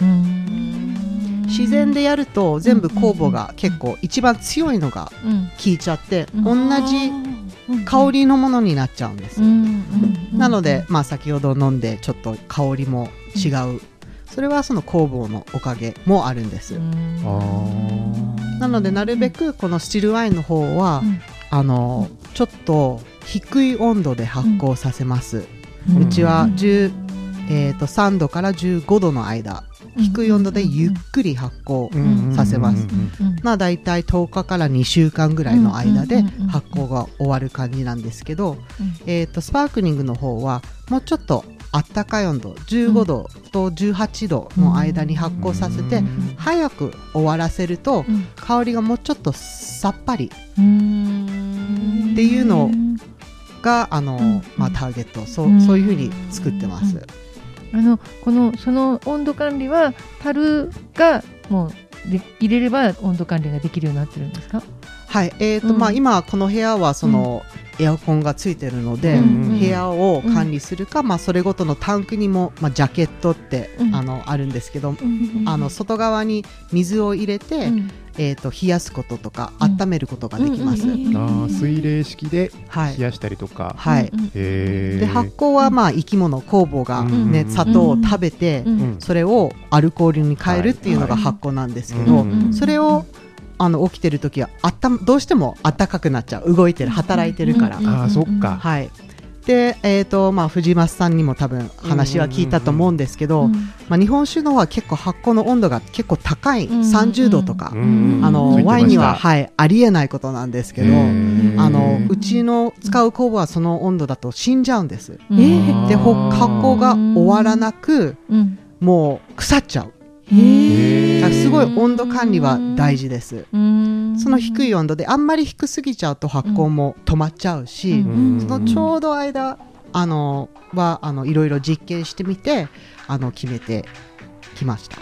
うん自然でやると全部酵母が結構一番強いのがうん効いちゃって、うん。同じ香りのものになっちゃうんです。なので、まあ、先ほど飲んでちょっと香りも違う、それはその酵母のおかげもあるんです、あなのでなるべくこのスチルワインの方は、あのちょっと低い温度で発酵させます、うちは10、えー、と3度から15度の間低い温度でゆっくり発酵、うんさせます。まあ大体10日から2週間ぐらいの間で発酵が終わる感じなんですけど、えー、とスパークリングの方はもうちょっとあったかい温度15度と18度の間に発酵させて、うん。早く終わらせるとうん。香りがもうちょっとさっぱり。うん。っていうのをがあの、うん。まあ、ターゲット。そう,、うん。そういうふうに作ってます。あのこのその温度管理は樽がもうで入れれば温度管理ができるようになってるんですか？はい。えーとうん。まあ、今この部屋はその、エアコンがついてるので、うん部屋を管理するか、まあ、それごとのタンクにも、まあ、ジャケットって、うん。あのあるんですけど、うんあの外側に水を入れて、うん。えー、と冷やすこととかうん温めることができます。うんうんあー水冷式ではい。冷やしたりとか。はい。うんうんへー。で発酵はまあ生き物酵母が、ねうん砂糖を食べて、うんうんそれをアルコールに変えるっていうのがはい。発酵なんですけど、うん。それをあの起きてる時はあったどうしても暖かくなっちゃう。動いてる働いてるから、うんあーそっか。はい。で、えーとまあ、藤松さんにも多分話は聞いたと思うんですけど、うんまあ、日本酒のは結構発酵の温度が結構高い、うん30度とか、うんあのワインには、はい、ありえないことなんですけど、あのうちの使う酵母はその温度だと死んじゃうんです。うん。ーでほ発酵が終わらなくうん。もう腐っちゃうすごい温度管理は大事です。うん。その低い温度であんまり低すぎちゃうと発酵も止まっちゃうし、うん。そのちょうど間あのはあのいろいろ実験してみてあの決めてきました。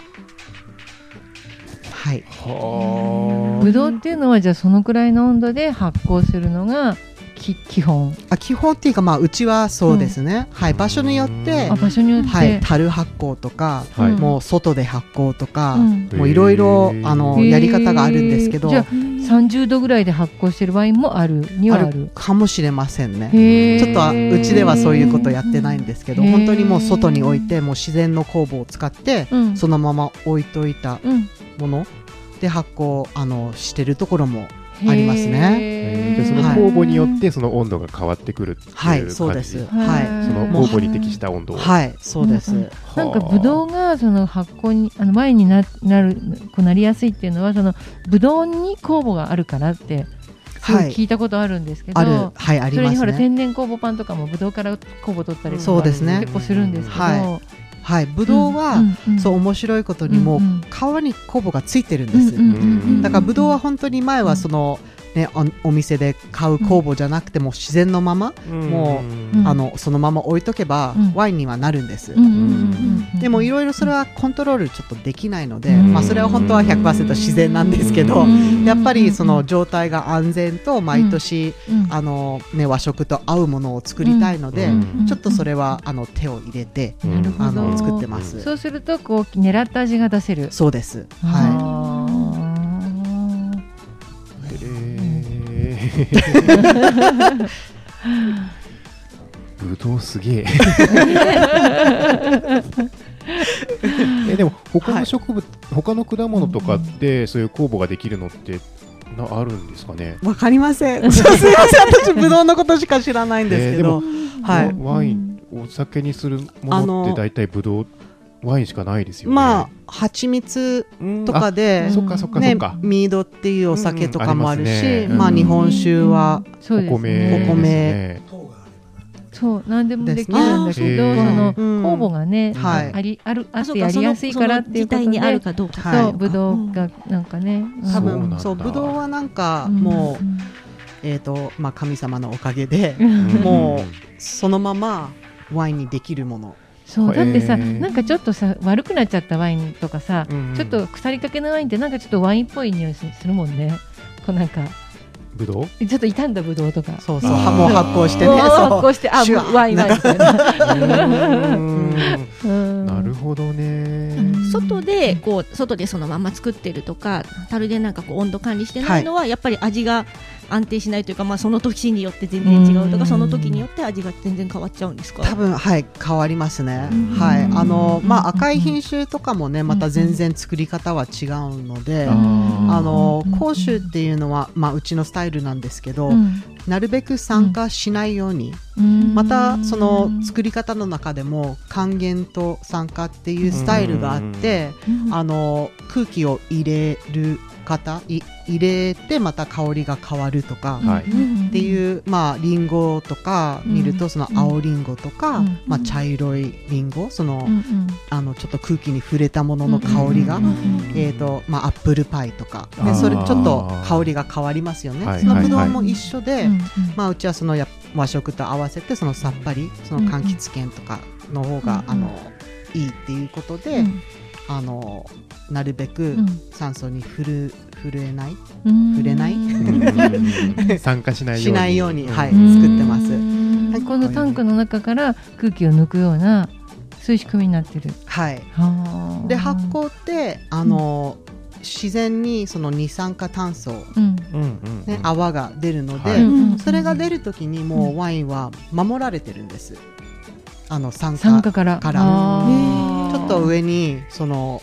はい。はぶどうっていうのはじゃあそのくらいの温度で発酵するのがき基本。あ基本っていうかまあうちはそうですね、はい場所によってあ場所によって、はい樽発酵とか、はい。うんもう外で発酵とか、うん。もういろいろあのやり方があるんですけどじゃあ30度ぐらいで発酵してるワインもあるにはあある。るかもしれませんね。ちょっとはうちではそういうことやってないんですけど、本当にもう外に置いてもう自然の酵母を使って、うん。そのまま置いといたうん。もので発酵あのしてるところもありますね。えー。じゃあそのはい。酵母によってその温度が変わってくるっていう感じ。はい、そうです。へはーその酵母に適した温度はい、そうです。うん。なんかブドウがその発酵にあのワインにななるこうなりやすいっていうのはそのブドウに酵母があるからってすごいはい聞いたことあるんですけど、ある、はい、ありそれにほらますね。天然酵母パンとかもブドウから酵母取ったりとかそうですね。結構するんですけど、ははい、ブドウは、んんん。そう面白いことにもう、うんうん。皮に酵母がついてるんです。うんうんうんうん。だからブドウは本当に前はその、ね、おお店で買う酵母じゃなくても自然のまま、もうん。あのそのまま置いとけば、うん。ワインにはなるんです。でもいろいろそれはコントロールちょっとできないので、うん。まあ、それは本当は100%自然なんですけど、うん。やっぱりその状態が安全と毎年、うん。あのね、和食と合うものを作りたいので、うん。ちょっとそれはあの手を入れて、あの作ってます。そうするとこう狙った味が出せる。そうです。ははぶどうすげえ えでも他の植物、他の果物とかってそういう酵母ができるのってなあるんですかね？い。わかりません。すいません。私ブドウのことしか知らないんですけど、はい。ワワインお酒にするもあののって大体ぶどうワインしかないですよね。まあ蜂蜜うん。とかであ、そっかそっかそねっか、、ミードっていうお酒とかもあるし、うんうん。ありますね。まあうん日本酒は、そうですお米。ねお米そう。何でもできるんだけど、そのうん。酵母がね、はい。ありあるあってあそうかやりやすいからっていうことにあるかどうか。はいそうブドウがなんかね、うん。多分そうブドウはなんかうんもう、えっ、とまあ神様のおかげで、うん。もそのままワインにできるもの。そうだってさ、なんかちょっとさ悪くなっちゃったワインとかさ、うんちょっと腐りかけのワインってなんかちょっとワインっぽい匂いすするもんね。こうなんか。ぶどうちょっと傷んだブドウとか。そうそう、もう発酵してね。もう発そう。酵してあワインワインみたいな。うん。うん。なるほどね。外でこう外でそのまま作ってるとか樽でなんかこう温度管理してないのはやっぱり味が安定しないというか、まあ、その時によって全然違うとうん。かその時によって味が全然変わっちゃうんですか？多分はい変わりますね。うん。はい。あのまうん。あ赤い品種とかもねまた全然作り方は違うので。あのうん。甲州っていうのは、まあ、うちのスタイルなんですけど、うん。なるべく酸化しないように、うん。またその作り方の中でも還元と酸化っていうスタイルがあって、うん。あの空気を入れる方い入れてまた香りが変わるとか、はい。っていうまあリンゴとか見るとその青リンゴとか、うん。まあ、茶色いリンゴその,、うんうん。あのちょっと空気に触れたものの香りが、うんうんえーとまあ、アップルパイとかでそれちょっと香りが変わりますよね、はい。そのはい。はいぶどうも一緒で、うんうん。まあ、うちはそのや和食と合わせてそのさっぱりその柑橘系とかの方が、うん。あのいいっていうことで、うんあのなるべくうん。酸素に触る触れない、うん。触れない？うん。参加しないように。しないようにはいうん作ってます。うん。このタンクの中から空気を抜くようなそういう仕組みになってる。はい。はあ。で発酵ってあの、自然にその二酸化炭素、ね泡が出るので、それが出る時にもうワインは守られてるんです。あの酸化酸化からちょっと上にその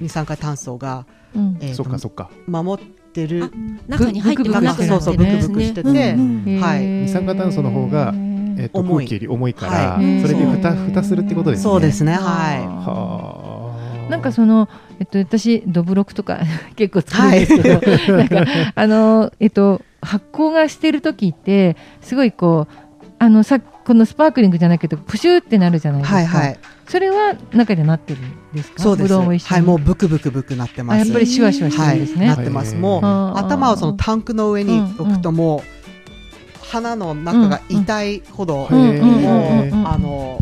二酸化炭素が、うん。えーとそっかそっか。守ってるあ中に入ってブクブクしてるそうそうブクブクしてて、うんうんはい。二酸化炭素の方がえっと重い。空気より重いからはい。それで蓋蓋するってことですね。そうですね。ははあ。なんかその、えっと、私ドブロクとか 結構作るんですけど、なんかあの、えっと、発酵がしてる時ってすごいこうあのさこのスパークリングじゃないけどプシューってなるじゃないいですか、はいはいそれは中でなってるんですか？そうです。もはいもうブクブクブクなってます。あやっぱりシュワシュワしてはいるんですね、なってます。もう頭をそのタンクの上に置くともう鼻の中が痛いほどうん。うん。もうあの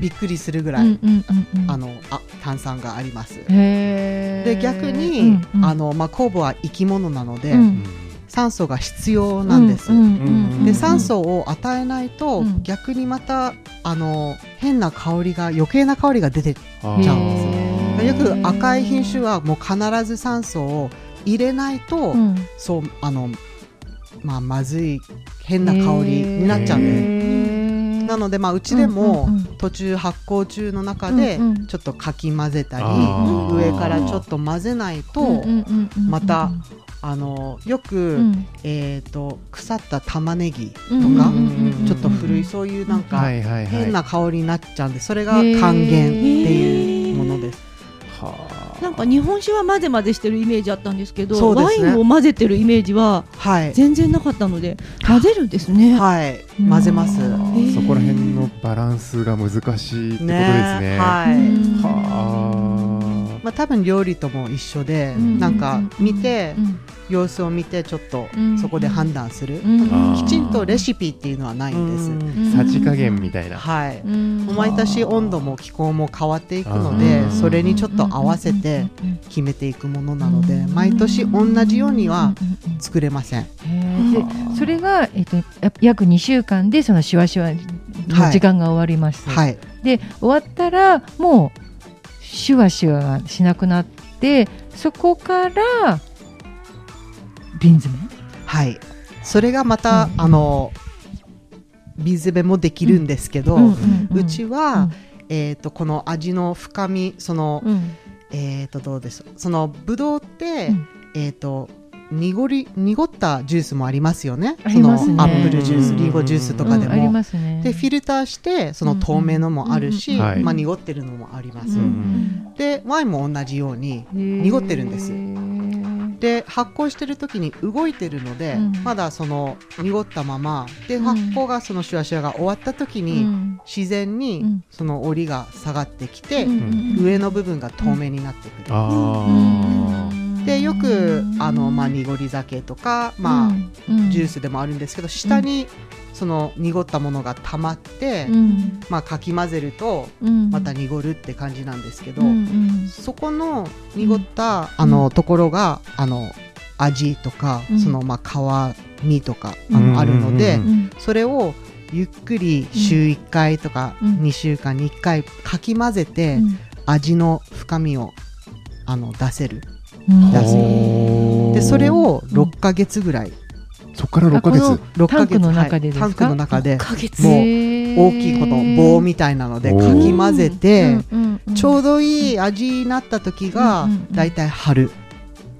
びっくりするぐらいうん。うん。うん。うん。あのあ炭酸があります。で逆に、うん。うん。あのまあ、酵母は生き物なので、うん酸素が必要なんです。うんうんうんで酸素を与えないと、うん。逆にまたあの変な香りが余計な香りが出てあじゃあー。よく赤い品種はもう必ず酸素を入れないと、うん。そうあのまあまずい変な香りになっちゃうんです。んなのでまあうちでもうんうんうん。途中発酵中の中でうんうん。ちょっとかき混ぜたり、上からちょっと混ぜないと、またあのよく、うん。えー、と腐った玉ねぎとうんか、うんちょっと古いそういうなんか、はいはいはい。変な香りになっちゃうんでそれが還元っていうものです。はあ。なんか日本酒は混ぜ混ぜしてるイメージあったんですけどね。ワインを混ぜてるイメージははい、全然なかったので混ぜるんですね。はい、混ぜます。そこら辺のバランスが難しいってことですね。はい。うんはまあ多分料理とも一緒で、うん。なんか見て、うん。様子を見てちょっとうん。そこで判断する、きちんとレシピっていうのはないんです。あ、さじ加減みたいな。はい。うん。毎年温度も気候も変わっていくのでうんそれにちょっと合わせて決めていくものなので毎年同じようには作れません。でそれが、えっと、や約2週間でそのシュワシュワの時間が終わります、はい。で終わったらもうシュワシュワがしなくなってそこから瓶詰め？はい。それがまた、うん。あの瓶詰めもできるんですけど、うちは、えっ、とこの味の深みその、うん。えっ、とどうですそのブドウって、うん。えっ、と濁り濁ったジュースもありますよね。ありますね。そのアップルジュース、うん。リンゴジュースとかでうんありも。ますね。でフィルターしてその透明のもあるし、うんうんはい。まあ濁ってるのもあります。うんでワインも同じように濁濁ってるんです。で発酵してる時に動いてるので、うん。まだその濁ったままでうん。発酵がそのシュワシュワが終わった時に、自然うにん。その折りが下がってきて、ん。上の部分が透明になってくる。あでよくあの、まあ、濁り酒とか、まあジュースでもあるんですけど下にその濁ったものが溜まって、まあ、かき混ぜるとまた濁るって感じなんですけど、そこの濁った、あのところがあの味とか、うん。そのまあ皮身とかあうんのあるので、うんそれをゆっくり週1回とかうん。2週間に1回かき混ぜて、味の深みをあの出せる。うん出すほー。でそれを6ヶ月ぐらい、そこから6ヶ月。あこの6ヶ月。タンクの中ではい。タンクの中で。ヶ月。もう大きいこの棒みたいなのでかき混ぜて、うんうんうん。ちょうどいい味になった時がうんうんうん。だいたい春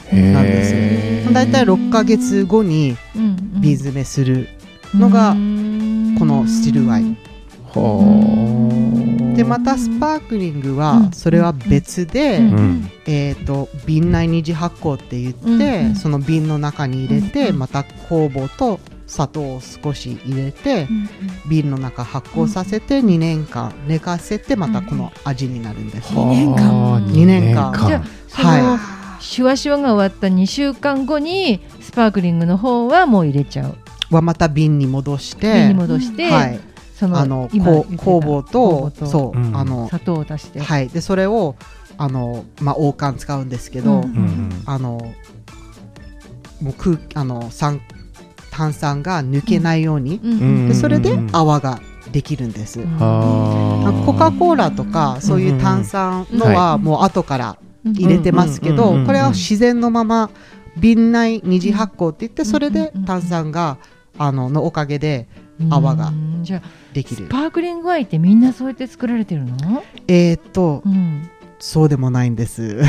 へなんですへーだいたい6ヶ月後にうんうん。瓶詰めするのがうん。このスチルワインはでまたスパークリングうん。はそれは別で、えー、と瓶内二次発酵って言って、その瓶の中に入れて、また酵母と砂糖を少し入れて、瓶の中発酵させて2年間寝かせてまたこの味になるんです、二年間。はあ二年間。二じゃあその、はシュワシュワが終わった2週間後にスパークリングの方はもう入れちゃう。はまた瓶に戻して瓶に戻して、はい、そのあの今こ言ってた酵母とそう、うん。あの砂糖を足して、はい。でそれをあのまあ王冠使うんですけど、うんうんうん。あのもう空あの酸炭酸が抜けないように、うんうんでそれで泡ができるんです、うん。はあコカ・コーラとかそういう炭酸のはもう後から入れてますけどこれは自然のまま瓶内二次発酵って言ってそれで炭酸があののおかげで泡がうん。じゃあできる。スパークリングワインってみんなそうやって作られてるの、えーっとうん、そうでもないんです。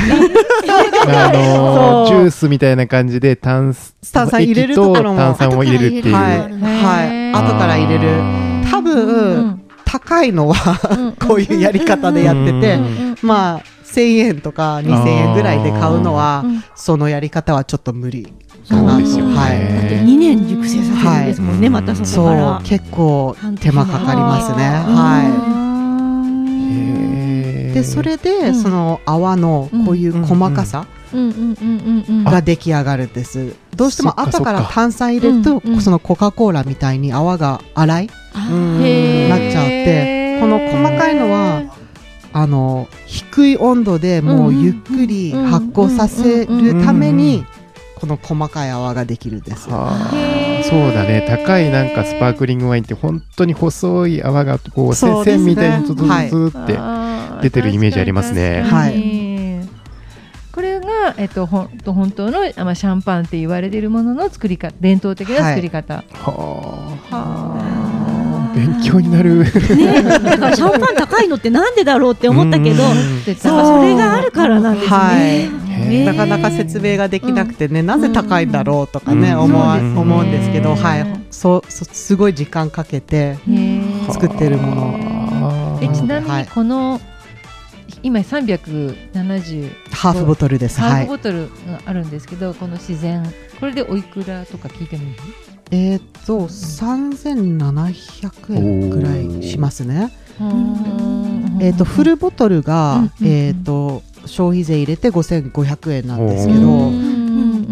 あのージュースみたいな感じで炭炭酸入れるところも炭酸を入れるっていう。はい。はい。後から入れる。多分高いのはこういうやり方でやっててうん。まあ1000円とか2000円ぐらいで買うのはうん。そのやり方はちょっと無理かなですよね。はい。だって2年熟成させるんですもんね、はいまたそこそから。う結構手間かかりますね。はい。でそれでん。その泡のこういう細かさうんうんうんうんうん。が出来上がるんです。どうしても後から炭酸入れるとそのコカ・コーラみたいに泡が粗いなっちゃってこの細かいのはあの低い温度でもうゆっくり発酵させるためにこの細かい泡ができるんですよ。そうだね高いなんかスパークリングワインって本当に細い泡がこうそうですねみたいにツツツツって、出てるイメージありますねはにこれが、えっと、ほんと本当の、まあ、シャンパンって言われているものの作り方伝統的な作り方、はあはあ勉強になる。ね、だからシャンパン高いのってなんでだろうって思ったけど、それがあるからなんですね。はい。なかなか説明ができなくてね、なぜ高いんだろうとかね、うん。思わ思うんですけど、はい、そうそうすごい時間かけて作ってるもの。はあえちなみにはい。この、今370ハーフボトルです。はい。ハーフボトルがあるんですけど、この自然これでおいくらとか聞いてもいい？えーっと3700円ぐらいしますね。えーっとフルボトルが、うんうんうん。えーっと消費税入れて5500円なんですけおど。ー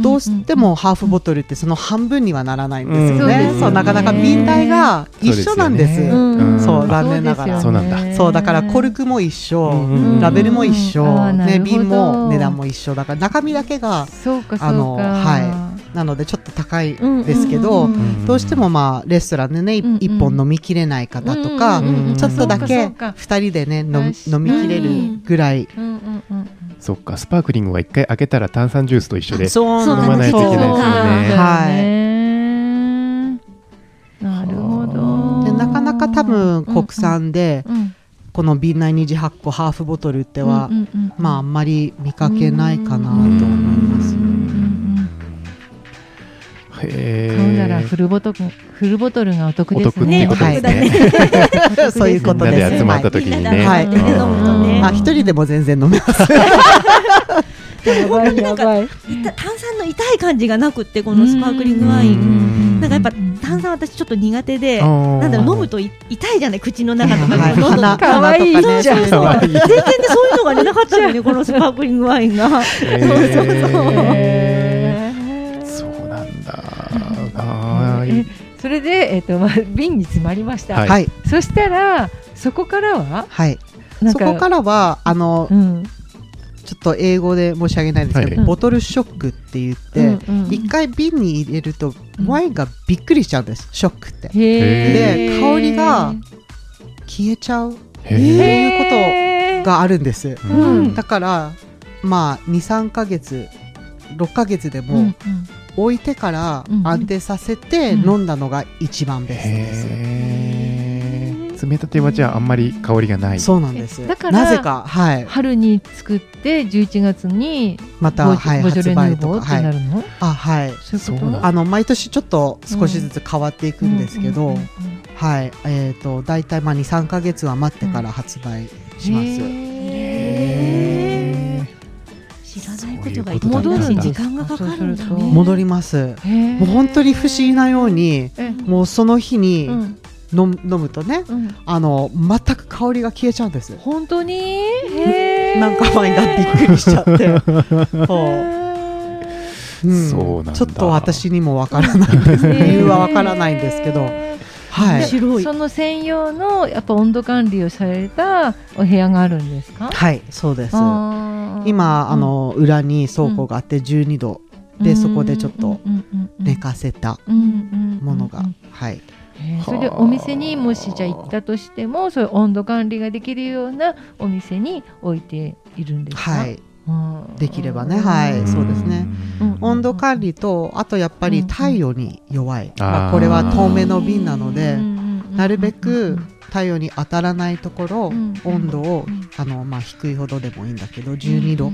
どうしてもハーフボトルってその半分にはならないんですよね。うんそうね。そうなかなか瓶体が一緒なんです。そうね。うん。そううん残念ながらそうなんだ。そうだからコルクも一緒、うんラベルも一緒、ね、瓶も値段も一緒だから中身だけがそうかそうか。あのはなのでちょっと高いうんですけど、うんうんうんどうしてもまあレストランでねいうんうん。一本飲みきれない方とか、うんうんうん。ちょっとだけ二人でね飲みきれるぐらい、うんうんうんそっかスパークリングは一回開けたら炭酸ジュースと一緒で飲まないといけないですよね。はいなるほど。でなかなか多分国産でうんこの瓶内二次発酵ハーフボトルっては、うんうんうん。まああんまり見かけないかなと思います。買うならえフルボトルフルボトルがお得おですね。得ってことですね。ね。そういうことです。みんなで集まった時にね。はい。みんなで飲むとね。まあ一人でも全然飲めます。やばいやばい。炭酸の痛い感じがなくってこのスパークリングワイン。ンなんかやっぱ炭酸私ちょっと苦手でなんだろう飲むとい痛いじゃない口の中とかはい。喉の鼻かわいじゃん。全然ねそういうのがねなかったよねこのスパークリングワインが。へー。そうそうそれで、えっとまあ、瓶に詰まりました、はい。はい。そしたらそこからははい。そこからはあのうん。ちょっと英語で申し上げないんですけど、はい。ボトルショックって言って、うんうん一回瓶に入れるとワインがびっくりしちゃうんです。ショックって。で香りが消えちゃう。へってーいうことがあるんです。ううん。んだからまあ23ヶ月6ヶ月でも、うんうん置いてからうん安定させてうん飲んだのが一番ベストです。へー冷たてはじゃああんまり香りがない。そうなんです。えだからなぜか、はい、春に作って11月にまた、ボ,、はい、発売とか、は、ないるの、あ、はい。そうあの毎年ちょっと少しずつ変わっていくんですけど、うんうんうんはい、えっ、と大体まあ二三ヶ月は待ってから発売します。へ知らないことがいっぱいだ。し時間がかかるんだね。戻ります。もう本当に不思議なように、えもうその日にうん。飲む飲むとね、うん。あの全く香りが消えちゃうんです。本当に？なんかワインがびっくりしちゃって。そう。うん。そうなんだ。ちょっと私にもわからない。です理由はわからないんですけど、はい、面白い。その専用のやっぱ温度管理をされたお部屋があるんですか？はい、そうです。今、あの裏に倉庫があって12度。でそこでちょっと寝かせたものが、はい、えーそれでお店にもしじゃあ行ったとしてもそういう温度管理ができるようなお店に置いているんですか？はい、うんできればね。はい。そうですね。うん。温度管理とあとやっぱりうん。太陽に弱い、まあ、これは透明の瓶なのでなるべく太陽に当たらないところ、うん温度をうん。あの、まあ、低いほどでもいいんだけど12度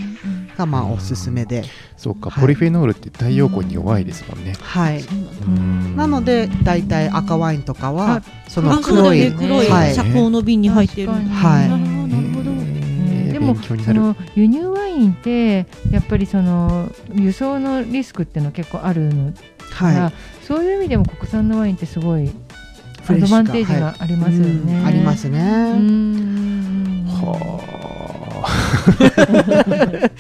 がまあおすすめで、そうか、はい。ポリフェノールって太陽光に弱いですもんね。はい、なんだうん。なので大体赤ワインとかはあその黒い、ね。黒いはい。遮光の瓶に入ってる。はい。なるほども。その輸入ワインってやっぱりその輸送のリスクっていうのは結構あるの。から、はそういう意味でも国産のワインってすごいアドバンテージがありますよね。うん。ありますね。うん。はあ。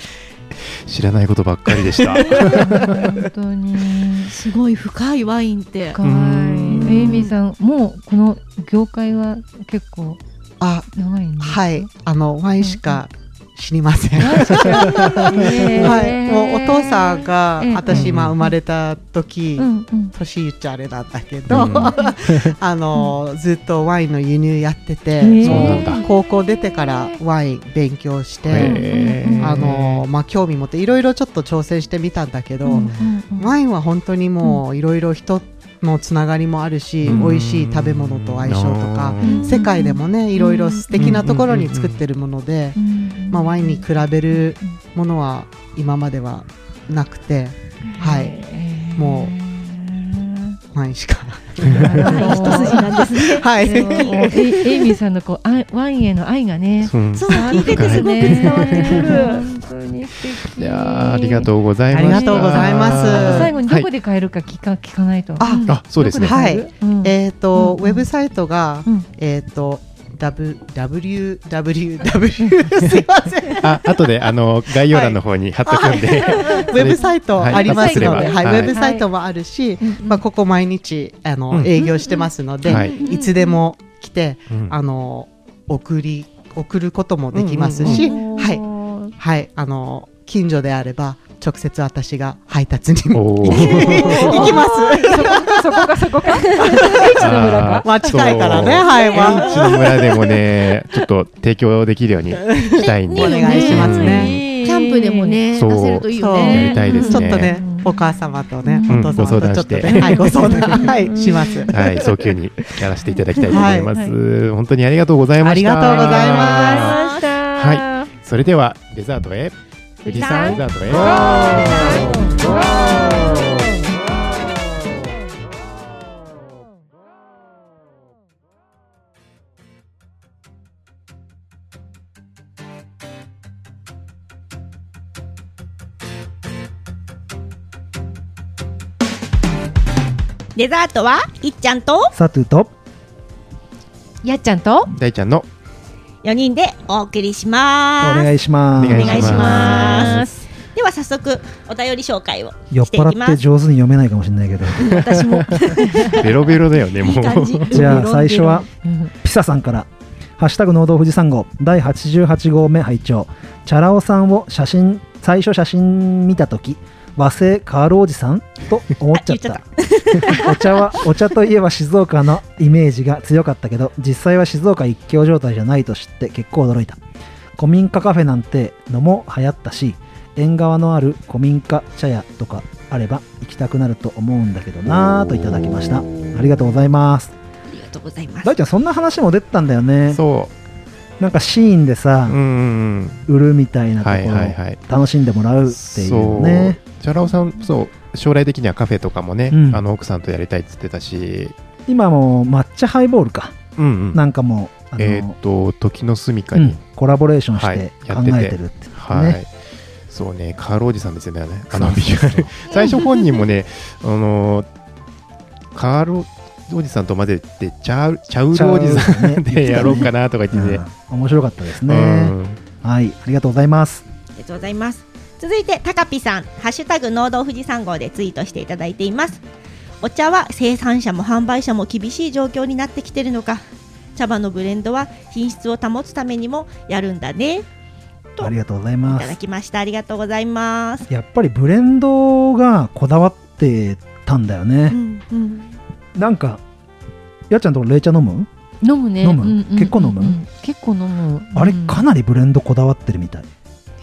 知らないことばっかりでした。本当にすごい深いワインって。深い。うん。エイミーさん。もうこの業界は結構あ。はいあのワインしか知りません。はい、もうお父さんがええ。私まあ生まれた時、年言っちゃあれなんだけど、うん。あのずっとワインの輸入やってて、高校出てからワイン勉強して、あのまあ興味持っていろいろちょっと挑戦してみたんだけど、ワインは本当にもういろいろ人のつながりもあるし、うん。美味しい食べ物と相性とか、うん。世界でもねいろいろ素敵なところに作ってるもので、うん。まあ、ワインに比べるものは今まではなくてはい。もワインしかはい一筋なんですね。はい。エイミーさんのこうあワインへの愛がねうんそう聞いててすごく伝わってくる。本当に素敵。いやーありがとうございました。ありがとうございます。最後にどこで買えるか聞か聞かないと。あそうですね。どこ買えっと、うん。ウェブサイトが、うん。えっ、と W W W W すいません。あ、後であの概要欄の方に貼っとくんで、ウェブサイトありますので、はいはいはい。ウェブサイトもあるし、うんうん。まあ、ここ毎日あの、うん営業してますので、はい。い、つでも来て、うんあの送り送ることもできますし、うんはい。はいあの近所であれば直接私が配達に行きます。そこかそこか。まあ近いからねはいまあ。の村でもね、ちょっと提供できるようにしたいんで、お願いしますね。キャンプでもねそう。出せるといいよそうやね。りたいですね。ちょっとね、お母様とね、うん。お父様とちょっとね、ご相談してはい、ご相談、はい、します。はい、早急にやらせていただきたいと思います。はい。本当にありがとうございました。ありがとうございますはそれではデザートへ。富士山デザートへ。デザートはいっちゃんとサトゥとやっちゃんと大ちゃんの4人でお送りしおます。願いしますお願いしますお願いします。では早速お便り紹介を酔っしていき払ってます。上手に読めないかもしれないけど私も ベロベロだよね、も。いいう感じ。じゃあ最初はうんピサさんから「ハッシュタグ農道富士山号」第88号目拝聴チャラ男さんを写真最初写真見た時和製カールおじさんと思っちゃった。お茶はお茶といえば静岡のイメージが強かったけど実際は静岡一強状態じゃないと知って結構驚いた。古民家カフェなんてのも流行ったし縁側のある古民家茶屋とかあれば行きたくなると思うんだけどなぁといただきました。ありがとうございますありがとうございます。大ちゃんそんな話も出てたんだよね。そなんかシーンでさう。う、んうん。売るみたいなとこはいろを。楽しんでもらうっていうね。チャラ男さん、そう、将来的にはカフェとかもね、うん。あの奥さんとやりたいって言ってたし、今も抹茶ハイボールか。うんうん。なんかもえーっと、時の住みかにうん、コラボレーションしはいてやってて考えてるってはい、ねそうね、カールおじさんですよね、あのビジュアル。最初本人もね、あのカールおじさんと混ぜて、チャウチャウルおじさちゃうねん でやろうかなとか言ってね。うん面白かったですねうんはいありがとうございますありがとうございます。続いて、たかぴさん、ハッシュタグ農道富士山号でツイートしていただいています。お茶は生産者も販売者も厳しい状況になってきてるのか。茶葉のブレンドは品質を保つためにもやるんだね。とありがとうございいただますきました。ありがとうございます。やっぱりブレンドがこだわってたんだようね、んうん、なんかやっちゃんとこ冷茶飲む、飲むね。飲む？うんうん結構飲むうんうん。結構飲む？あれかなりブレンドこだわってるみたい。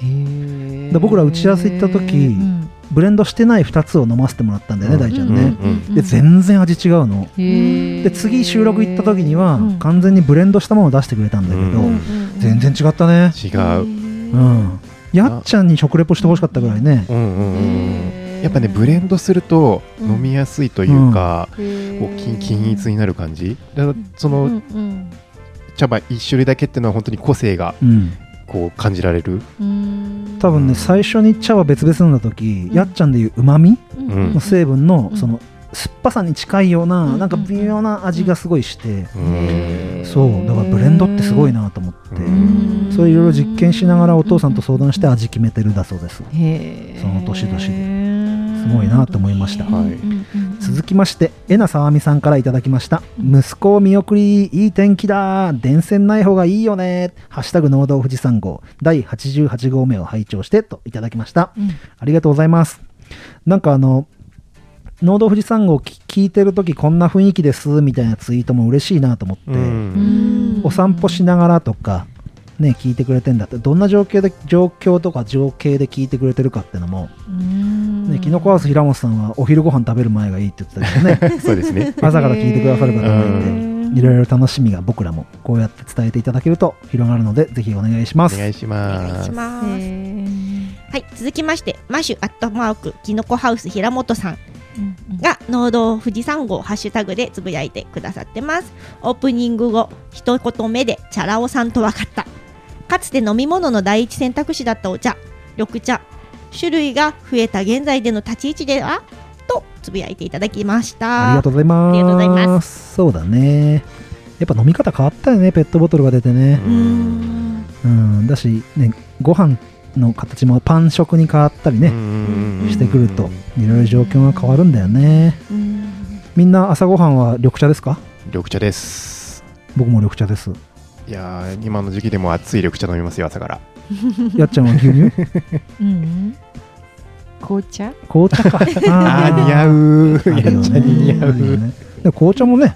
へで僕ら打ち合わせ行った時うん。ブレンドしてない2つを飲ませてもらったんだよね、うん大ちゃんね、うんうんで全然味違うの。で次収録行った時にはうん完全にブレンドしたものを出してくれたんだけど、うん全然違ったね。違う。うん。やっちゃんに食レポしてほしかったぐらいね。うんうんうんやっぱね、ブレンドするとうん。飲みやすいというか、へーこう均均一になる感じ。だからそのうんうん。茶葉一種類だけっていうのは本当に個性がうん。こう感じられる。うん。多分ね最初に茶は別々飲んだ時、やっちゃんでいううまみうん。うん。の成分のうん。その酸っぱさに近いような、うんなんか微妙な味がすごいして、うん。そうだからブレンドってすごいなと思って、うん。そういろいろ実験しながらお父さんと相談して味決めてるだそうです、その年々ですごいなと思いました。続きましてえなさわみさんからいただきました。息子を見送りいい天気だ。電線ない方がいいよね。ハッシュタグ農道富士山号。第88号目を拝聴してといただきました。うん。ありがとうございます。なんかあの農道富士山号き聞いてる時こんな雰囲気ですみたいなツイートも嬉しいなと思って、うん。お散歩しながらとかね聞いてくれてんだってどんな状況で状況とか情景で聞いてくれてるかっていうのも、うんね、キノコハウス平本さんはお昼ご飯食べる前がいいって言ってたけどね そうですね。朝から聞いてくださる方がいて、うんいろいろ楽しみが僕らもこうやって伝えていただけると広がるのでぜひお願いしますお願いしお願ますいし。ます。へーはい、続きまして、マッシュアットマークキノコハウス平本さんうんうんが農道富士山号ハッシュタグでつぶやいてくださってます。オープニング後、一言目でチャラ男さんと分かった。かつて飲み物の第一選択肢だったお茶、緑茶、種類が増えた現在での立ち位置ではとつぶやいていただきました。ありがとうございます。ありがとうございます。そうだね。やっぱ飲み方変わったよねペットボトルが出てね。うーん。うん。だしねご飯の形もパン食に変わったりね、ねしてくるといろいろ状況が変わるんだよね。うん。みんな朝ごはんは緑茶ですか？緑茶です。僕も緑茶ですいやー今の時期でも熱い緑茶飲みますよ朝から。やっちゃんは牛乳？うん。紅茶？紅茶か。あー似合う。やっちゃに似合う。ねで紅茶もね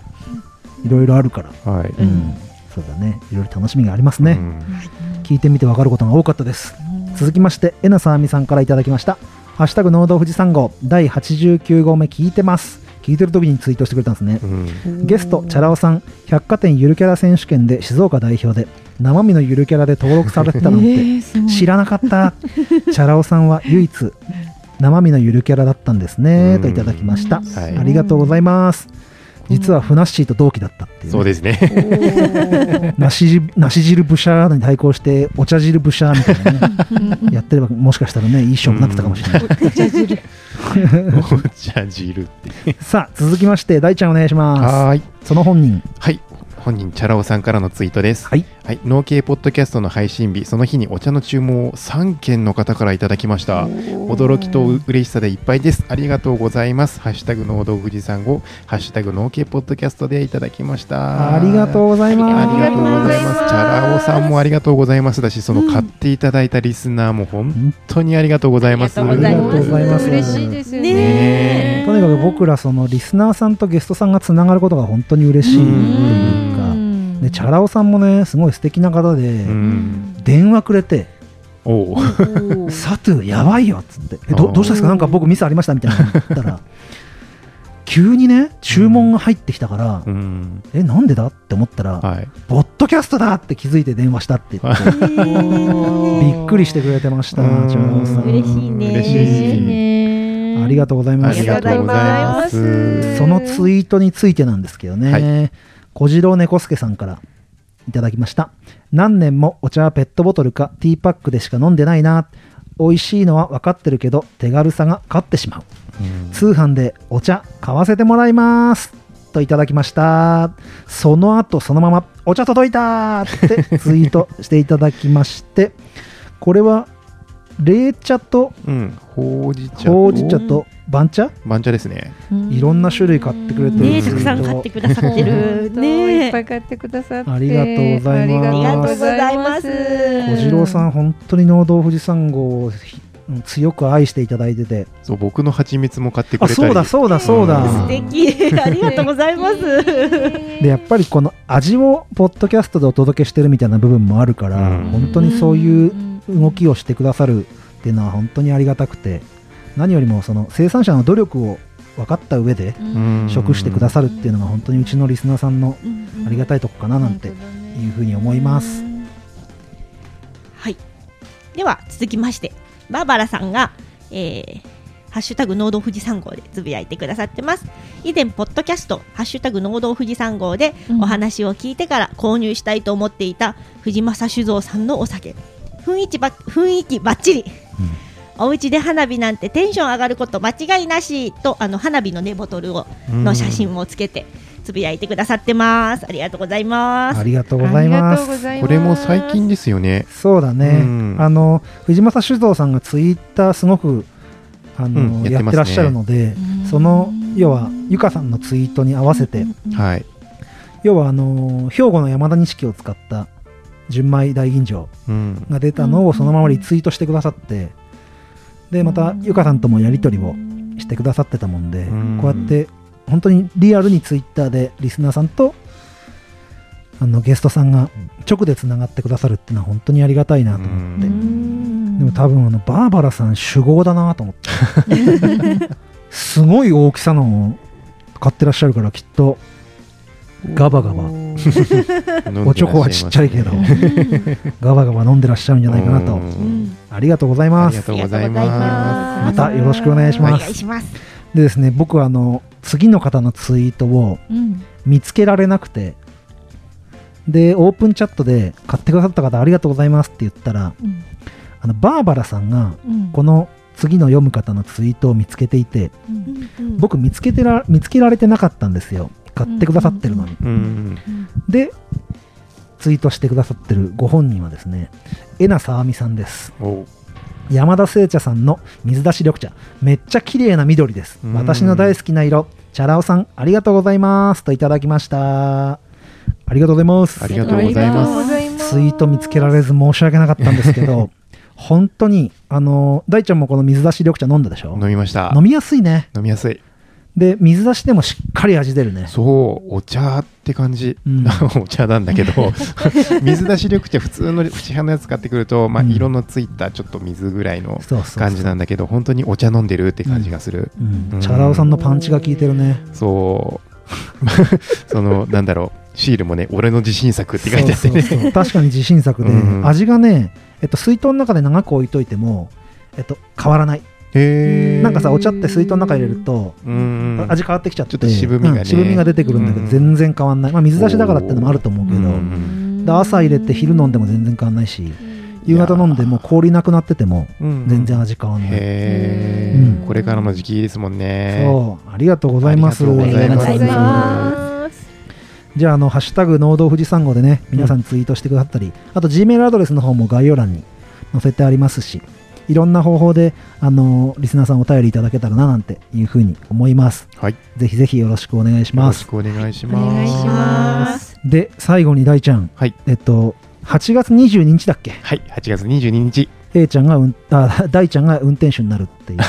いろいろあるから。はい。うん。そうだね。いろいろ楽しみがありますね、うん。聞いてみてわかることが多かったです。続きましてえなさあみさんからいただきました。ハッシュタグ農道富士山号第89号目聞いてます聞いてる時にツイートしてくれたんですね。うん。ゲストチャラ男さん百貨店ゆるキャラ選手権で静岡代表で生身のゆるキャラで登録されてたなんて、知らなかった。チャラ男さんは唯一生身のゆるキャラだったんですねうん。といただきました。はい。ありがとうございます実はふなっしーと同期だったっていうね、そうですね。梨汁梨汁ブシャーに対抗してお茶汁ブシャーみたいなねやってればもしかしたらねいい勝負になってたかもしれない、お茶汁お茶汁って。さあ続きまして大ちゃんお願いしますはーい。その本人はい。本人、チャラ男さんからのツイートです。はい。はい。農系ポッドキャストの配信日、その日にお茶の注文を3件の方からいただきました。驚きと嬉しさでいっぱいです。ありがとうございます。ハッシュタグ農道富士山号、ハッシュタグ農系ポッドキャストでいただきました。ありがとうございますありがとうございます。チャラ男さんもありがとうございますだし、その買っていただいたリスナーも本当にありがとうございます。ありがとうございます嬉しいですよねねえとにかく僕らそのリスナーさんとゲストさんがつながることが本当に嬉しいというかでチャラ男さんもねすごい素敵な方で、うん。電話くれておう。「サトゥやばいよ」っつって「えどどうしたんですか？なんか僕ミスありました」みたいなの言ったら急にね注文が入ってきたからうん。「えなんでだ?」って思ったらはい。「ポッドキャストだ!」って気づいて電話したって言って びっくりしてくれてましたうんチャラ男さん嬉しいね嬉し嬉しいい。ねありがとうございますありがとうございます。そのツイートについてなんですけどね、はい小次郎猫助さんからいただきました。何年もお茶はペットボトルかティーパックでしか飲んでないな。美味しいのは分かってるけど手軽さが勝ってしまう。うん。通販でお茶買わせてもらいます。といただきました。その後そのままお茶届いたって ツイートしていただきましてこれは冷茶とうん。ほうじ茶と。番茶？番茶ですね。いろんな種類買ってくれてる。ねえたくさん買ってくださってる。ねいねっぱい買ってくださって。ありがとうございます。ありがとうございます。小次郎さん本当に農道富士山号強く愛していただいてて。そう、僕の蜂蜜も買ってくれたり。あそうだそうだそうだ、うん。素敵。ありがとうございます。でやっぱりこの味をポッドキャストでお届けしてるみたいな部分もあるから、うん。本当にそういう動きをしてくださるっていうのは本当にありがたくて何よりもその生産者の努力を分かった上でうん食してくださるっていうのが本当にうちのリスナーさんのありがたいとこかななんていうふうに思います。はい。では続きましてバーバラさんが、えーハッシュタグ農道富士山号でつぶやいてくださってます。以前、ポッドキャスト、ハッシュタグ農道富士山号でうんお話を聞いてから購入したいと思っていた藤正酒造さんのお酒。雰囲気ば雰囲気ばっちり。お家で花火なんてテンション上がること間違いなしとあの花火のねボトルをの写真をつけてつぶやいてくださってます。ありがとうございます。ありがとうございます。これも最近ですよね。そうだね、うんあの藤正酒造さんがツイッターすごくあの、うんややってらっしゃるので、うんその要はゆかさんのツイートに合わせて、はい。要はあのー兵庫の山田錦を使った純米大吟醸うん。が出たのをそのままリツイートしてくださってでまたゆかさんともやり取りをしてくださってたもんでうん。こうやって本当にリアルにツイッターでリスナーさんとあのゲストさんが直でつながってくださるっていうのは本当にありがたいなと思って。でも多分あのバーバラさん酒豪だなと思って。すごい大きさのを買ってらっしゃるからきっとガバガバ。おちょこはちっちゃいけどガバガバ飲んでらっしゃるんじゃないかなと。うんありがとうございあます。りがとうございままたよろしくお願いしお願ますいします。でですね僕はあの次の方のツイートをうん。見つけられなくてでオープンチャットで買ってくださった方ありがとうございますって言ったらうん。あのバーバラさんがうん。この次の読む方のツイートを見つけていてうん僕見つけてら見つけられてなかったんですよ。買ってくださってるのに、す。うん。でツイートしてくださってるご本人はですねえなさあみさんです。お。山田製茶さんの水出し緑茶。めっちゃ綺麗な緑です。うん。私の大好きな色。チャラ男さんありがとうございます。といただきました。ありがとうございます。ありがとうございます。ありがとうございます。ツイート見つけられず申し訳なかったんですけど本当にあの大ちゃんもこの水出し緑茶飲んだでしょ？飲みました。飲みやすいね。飲みやすい。で水出しでもしっかり味出るね。そう、お茶って感じ。うん。お茶なんだけど、水出し緑茶、普通の市販のやつ買ってくると、まあ、うん。色のついたちょっと水ぐらいの感じなんだけど、本当にお茶飲んでるって感じがする。うん。うん。チャラ男さんのパンチが効いてるね。そう、その、なんだろう、シールもね、俺の自信作って書いてあってね。そう。確かに自信作で、うん。味がね、えっと、水筒の中で長く置いといても、えっと、変わらないなんかさお茶って水筒の中に入れると、うん味変わってきちゃって渋みがね。うん。渋みが出てくるんだけど、うん。全然変わんない、まあ、水出しだからってのもあると思うけど、うんで朝入れて昼飲んでも全然変わんないし夕方飲んでもう氷なくなっててもうん全然味変わんない、へうん。ーこれからの時期ですもんね。そう。ありがとうございます。じゃああの「ハッシュタグ農道富士山号」でね皆さんツイートしてくださったり、あと G メールアドレスの方も概要欄に載せてありますしいろんな方法であのリスナーさんお便りいただけたらななんていうふうに思いますはい。ぜひぜひよろしくお願いしよろますしくお願いしおます。願いしますで最後に大ちゃんはい。えっと8月22日だっけ？はい。8月22日。A ちゃんが、うん、あ大ちゃんが運転手になるっていう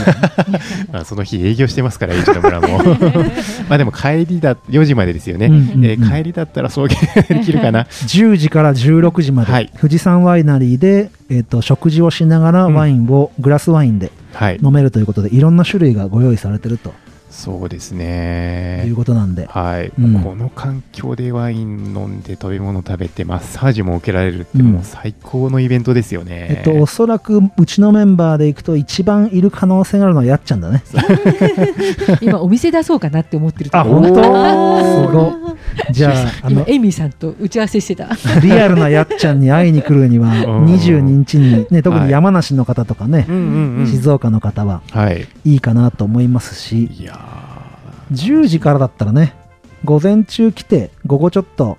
ま あ、その日営業してますから、H の村も。まあでも帰りだ、4時までですよね。うんうんうんえー帰りだったら送迎できるかな？10時から16時まで、はい富士山ワイナリーで、えっと食事をしながらワインを、グラスワインではい。飲めるということでいろんな種類がご用意されてるとそうですいねう。ことなんで、はい、うん。この環境でワイン飲んで食べ物食べてマッサージも受けられるってうん。もう最高のイベントですよね。えっと、おそらくうちのメンバーで行くと一番いる可能性があるのはやっちゃんだね。今お店出そうかなって思ってるとあ、こ本当？おすごい。じゃあ、あの、今エミさんと打ち合わせしてた。リアルなやっちゃんに会いに来るには、うん。22日に、ね、特はい。に山梨の方とかねう、んうんうん、静岡の方ははい。いいかなと思いますし、いや10時からだったらね、午前中来て、午後ちょっと、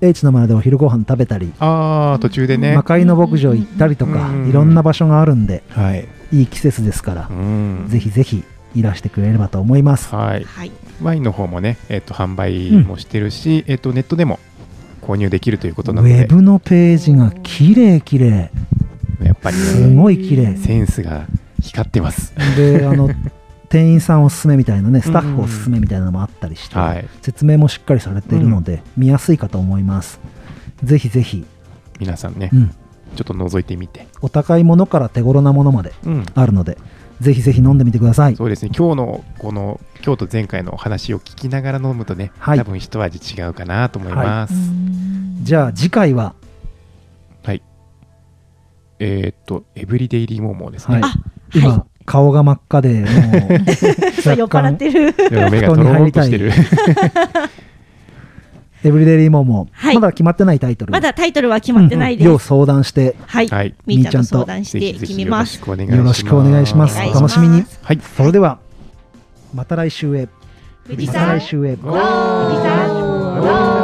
H の村でお昼ご飯食べたり、ーあー途中でね魔。界の牧場行ったりとかう、んいろんな場所があるんで、はい。いい季節ですからう、ん、ぜひぜひいらしてくれればと思います。はい。はいワインの方もね、えっと販売もしてるし、えっとネットでも購入できるということウなのでェ、ブのページが綺麗綺麗やっぱりすね、ごい綺麗センスが光ってます。であの 店員さんおすすめみたいなねスタッフおすすめみたいなのもあったりして、はい。説明もしっかりされているので、見やすいかと思います。ぜひぜひ、皆さんね、うん、ちょっと覗いてみて。お高いものから手頃なものまでうん。あるのでぜひぜひ飲んでみてください。そうですね、今日のこの今日と前回のお話を聞きながら飲むとね、はい。多分一味違うかなと思います。じゃあ次回は、えーっと、エブリデイリーモーモーですね。はい、今、顔が真っ赤でもう 酔っ払ってる。目がとろーっとしてる。エブリデイリーモーモー、はい。まだ決まってないタイトル。まだタイトルは決まってないです、うんうん。要相談して。はい、はい。みーちゃんと。相談して決めます。ひよろしくお願いします。よろしくお願いします。お願いし楽しみに。はい。それではまた来週へ。富士また山来週へ。富士山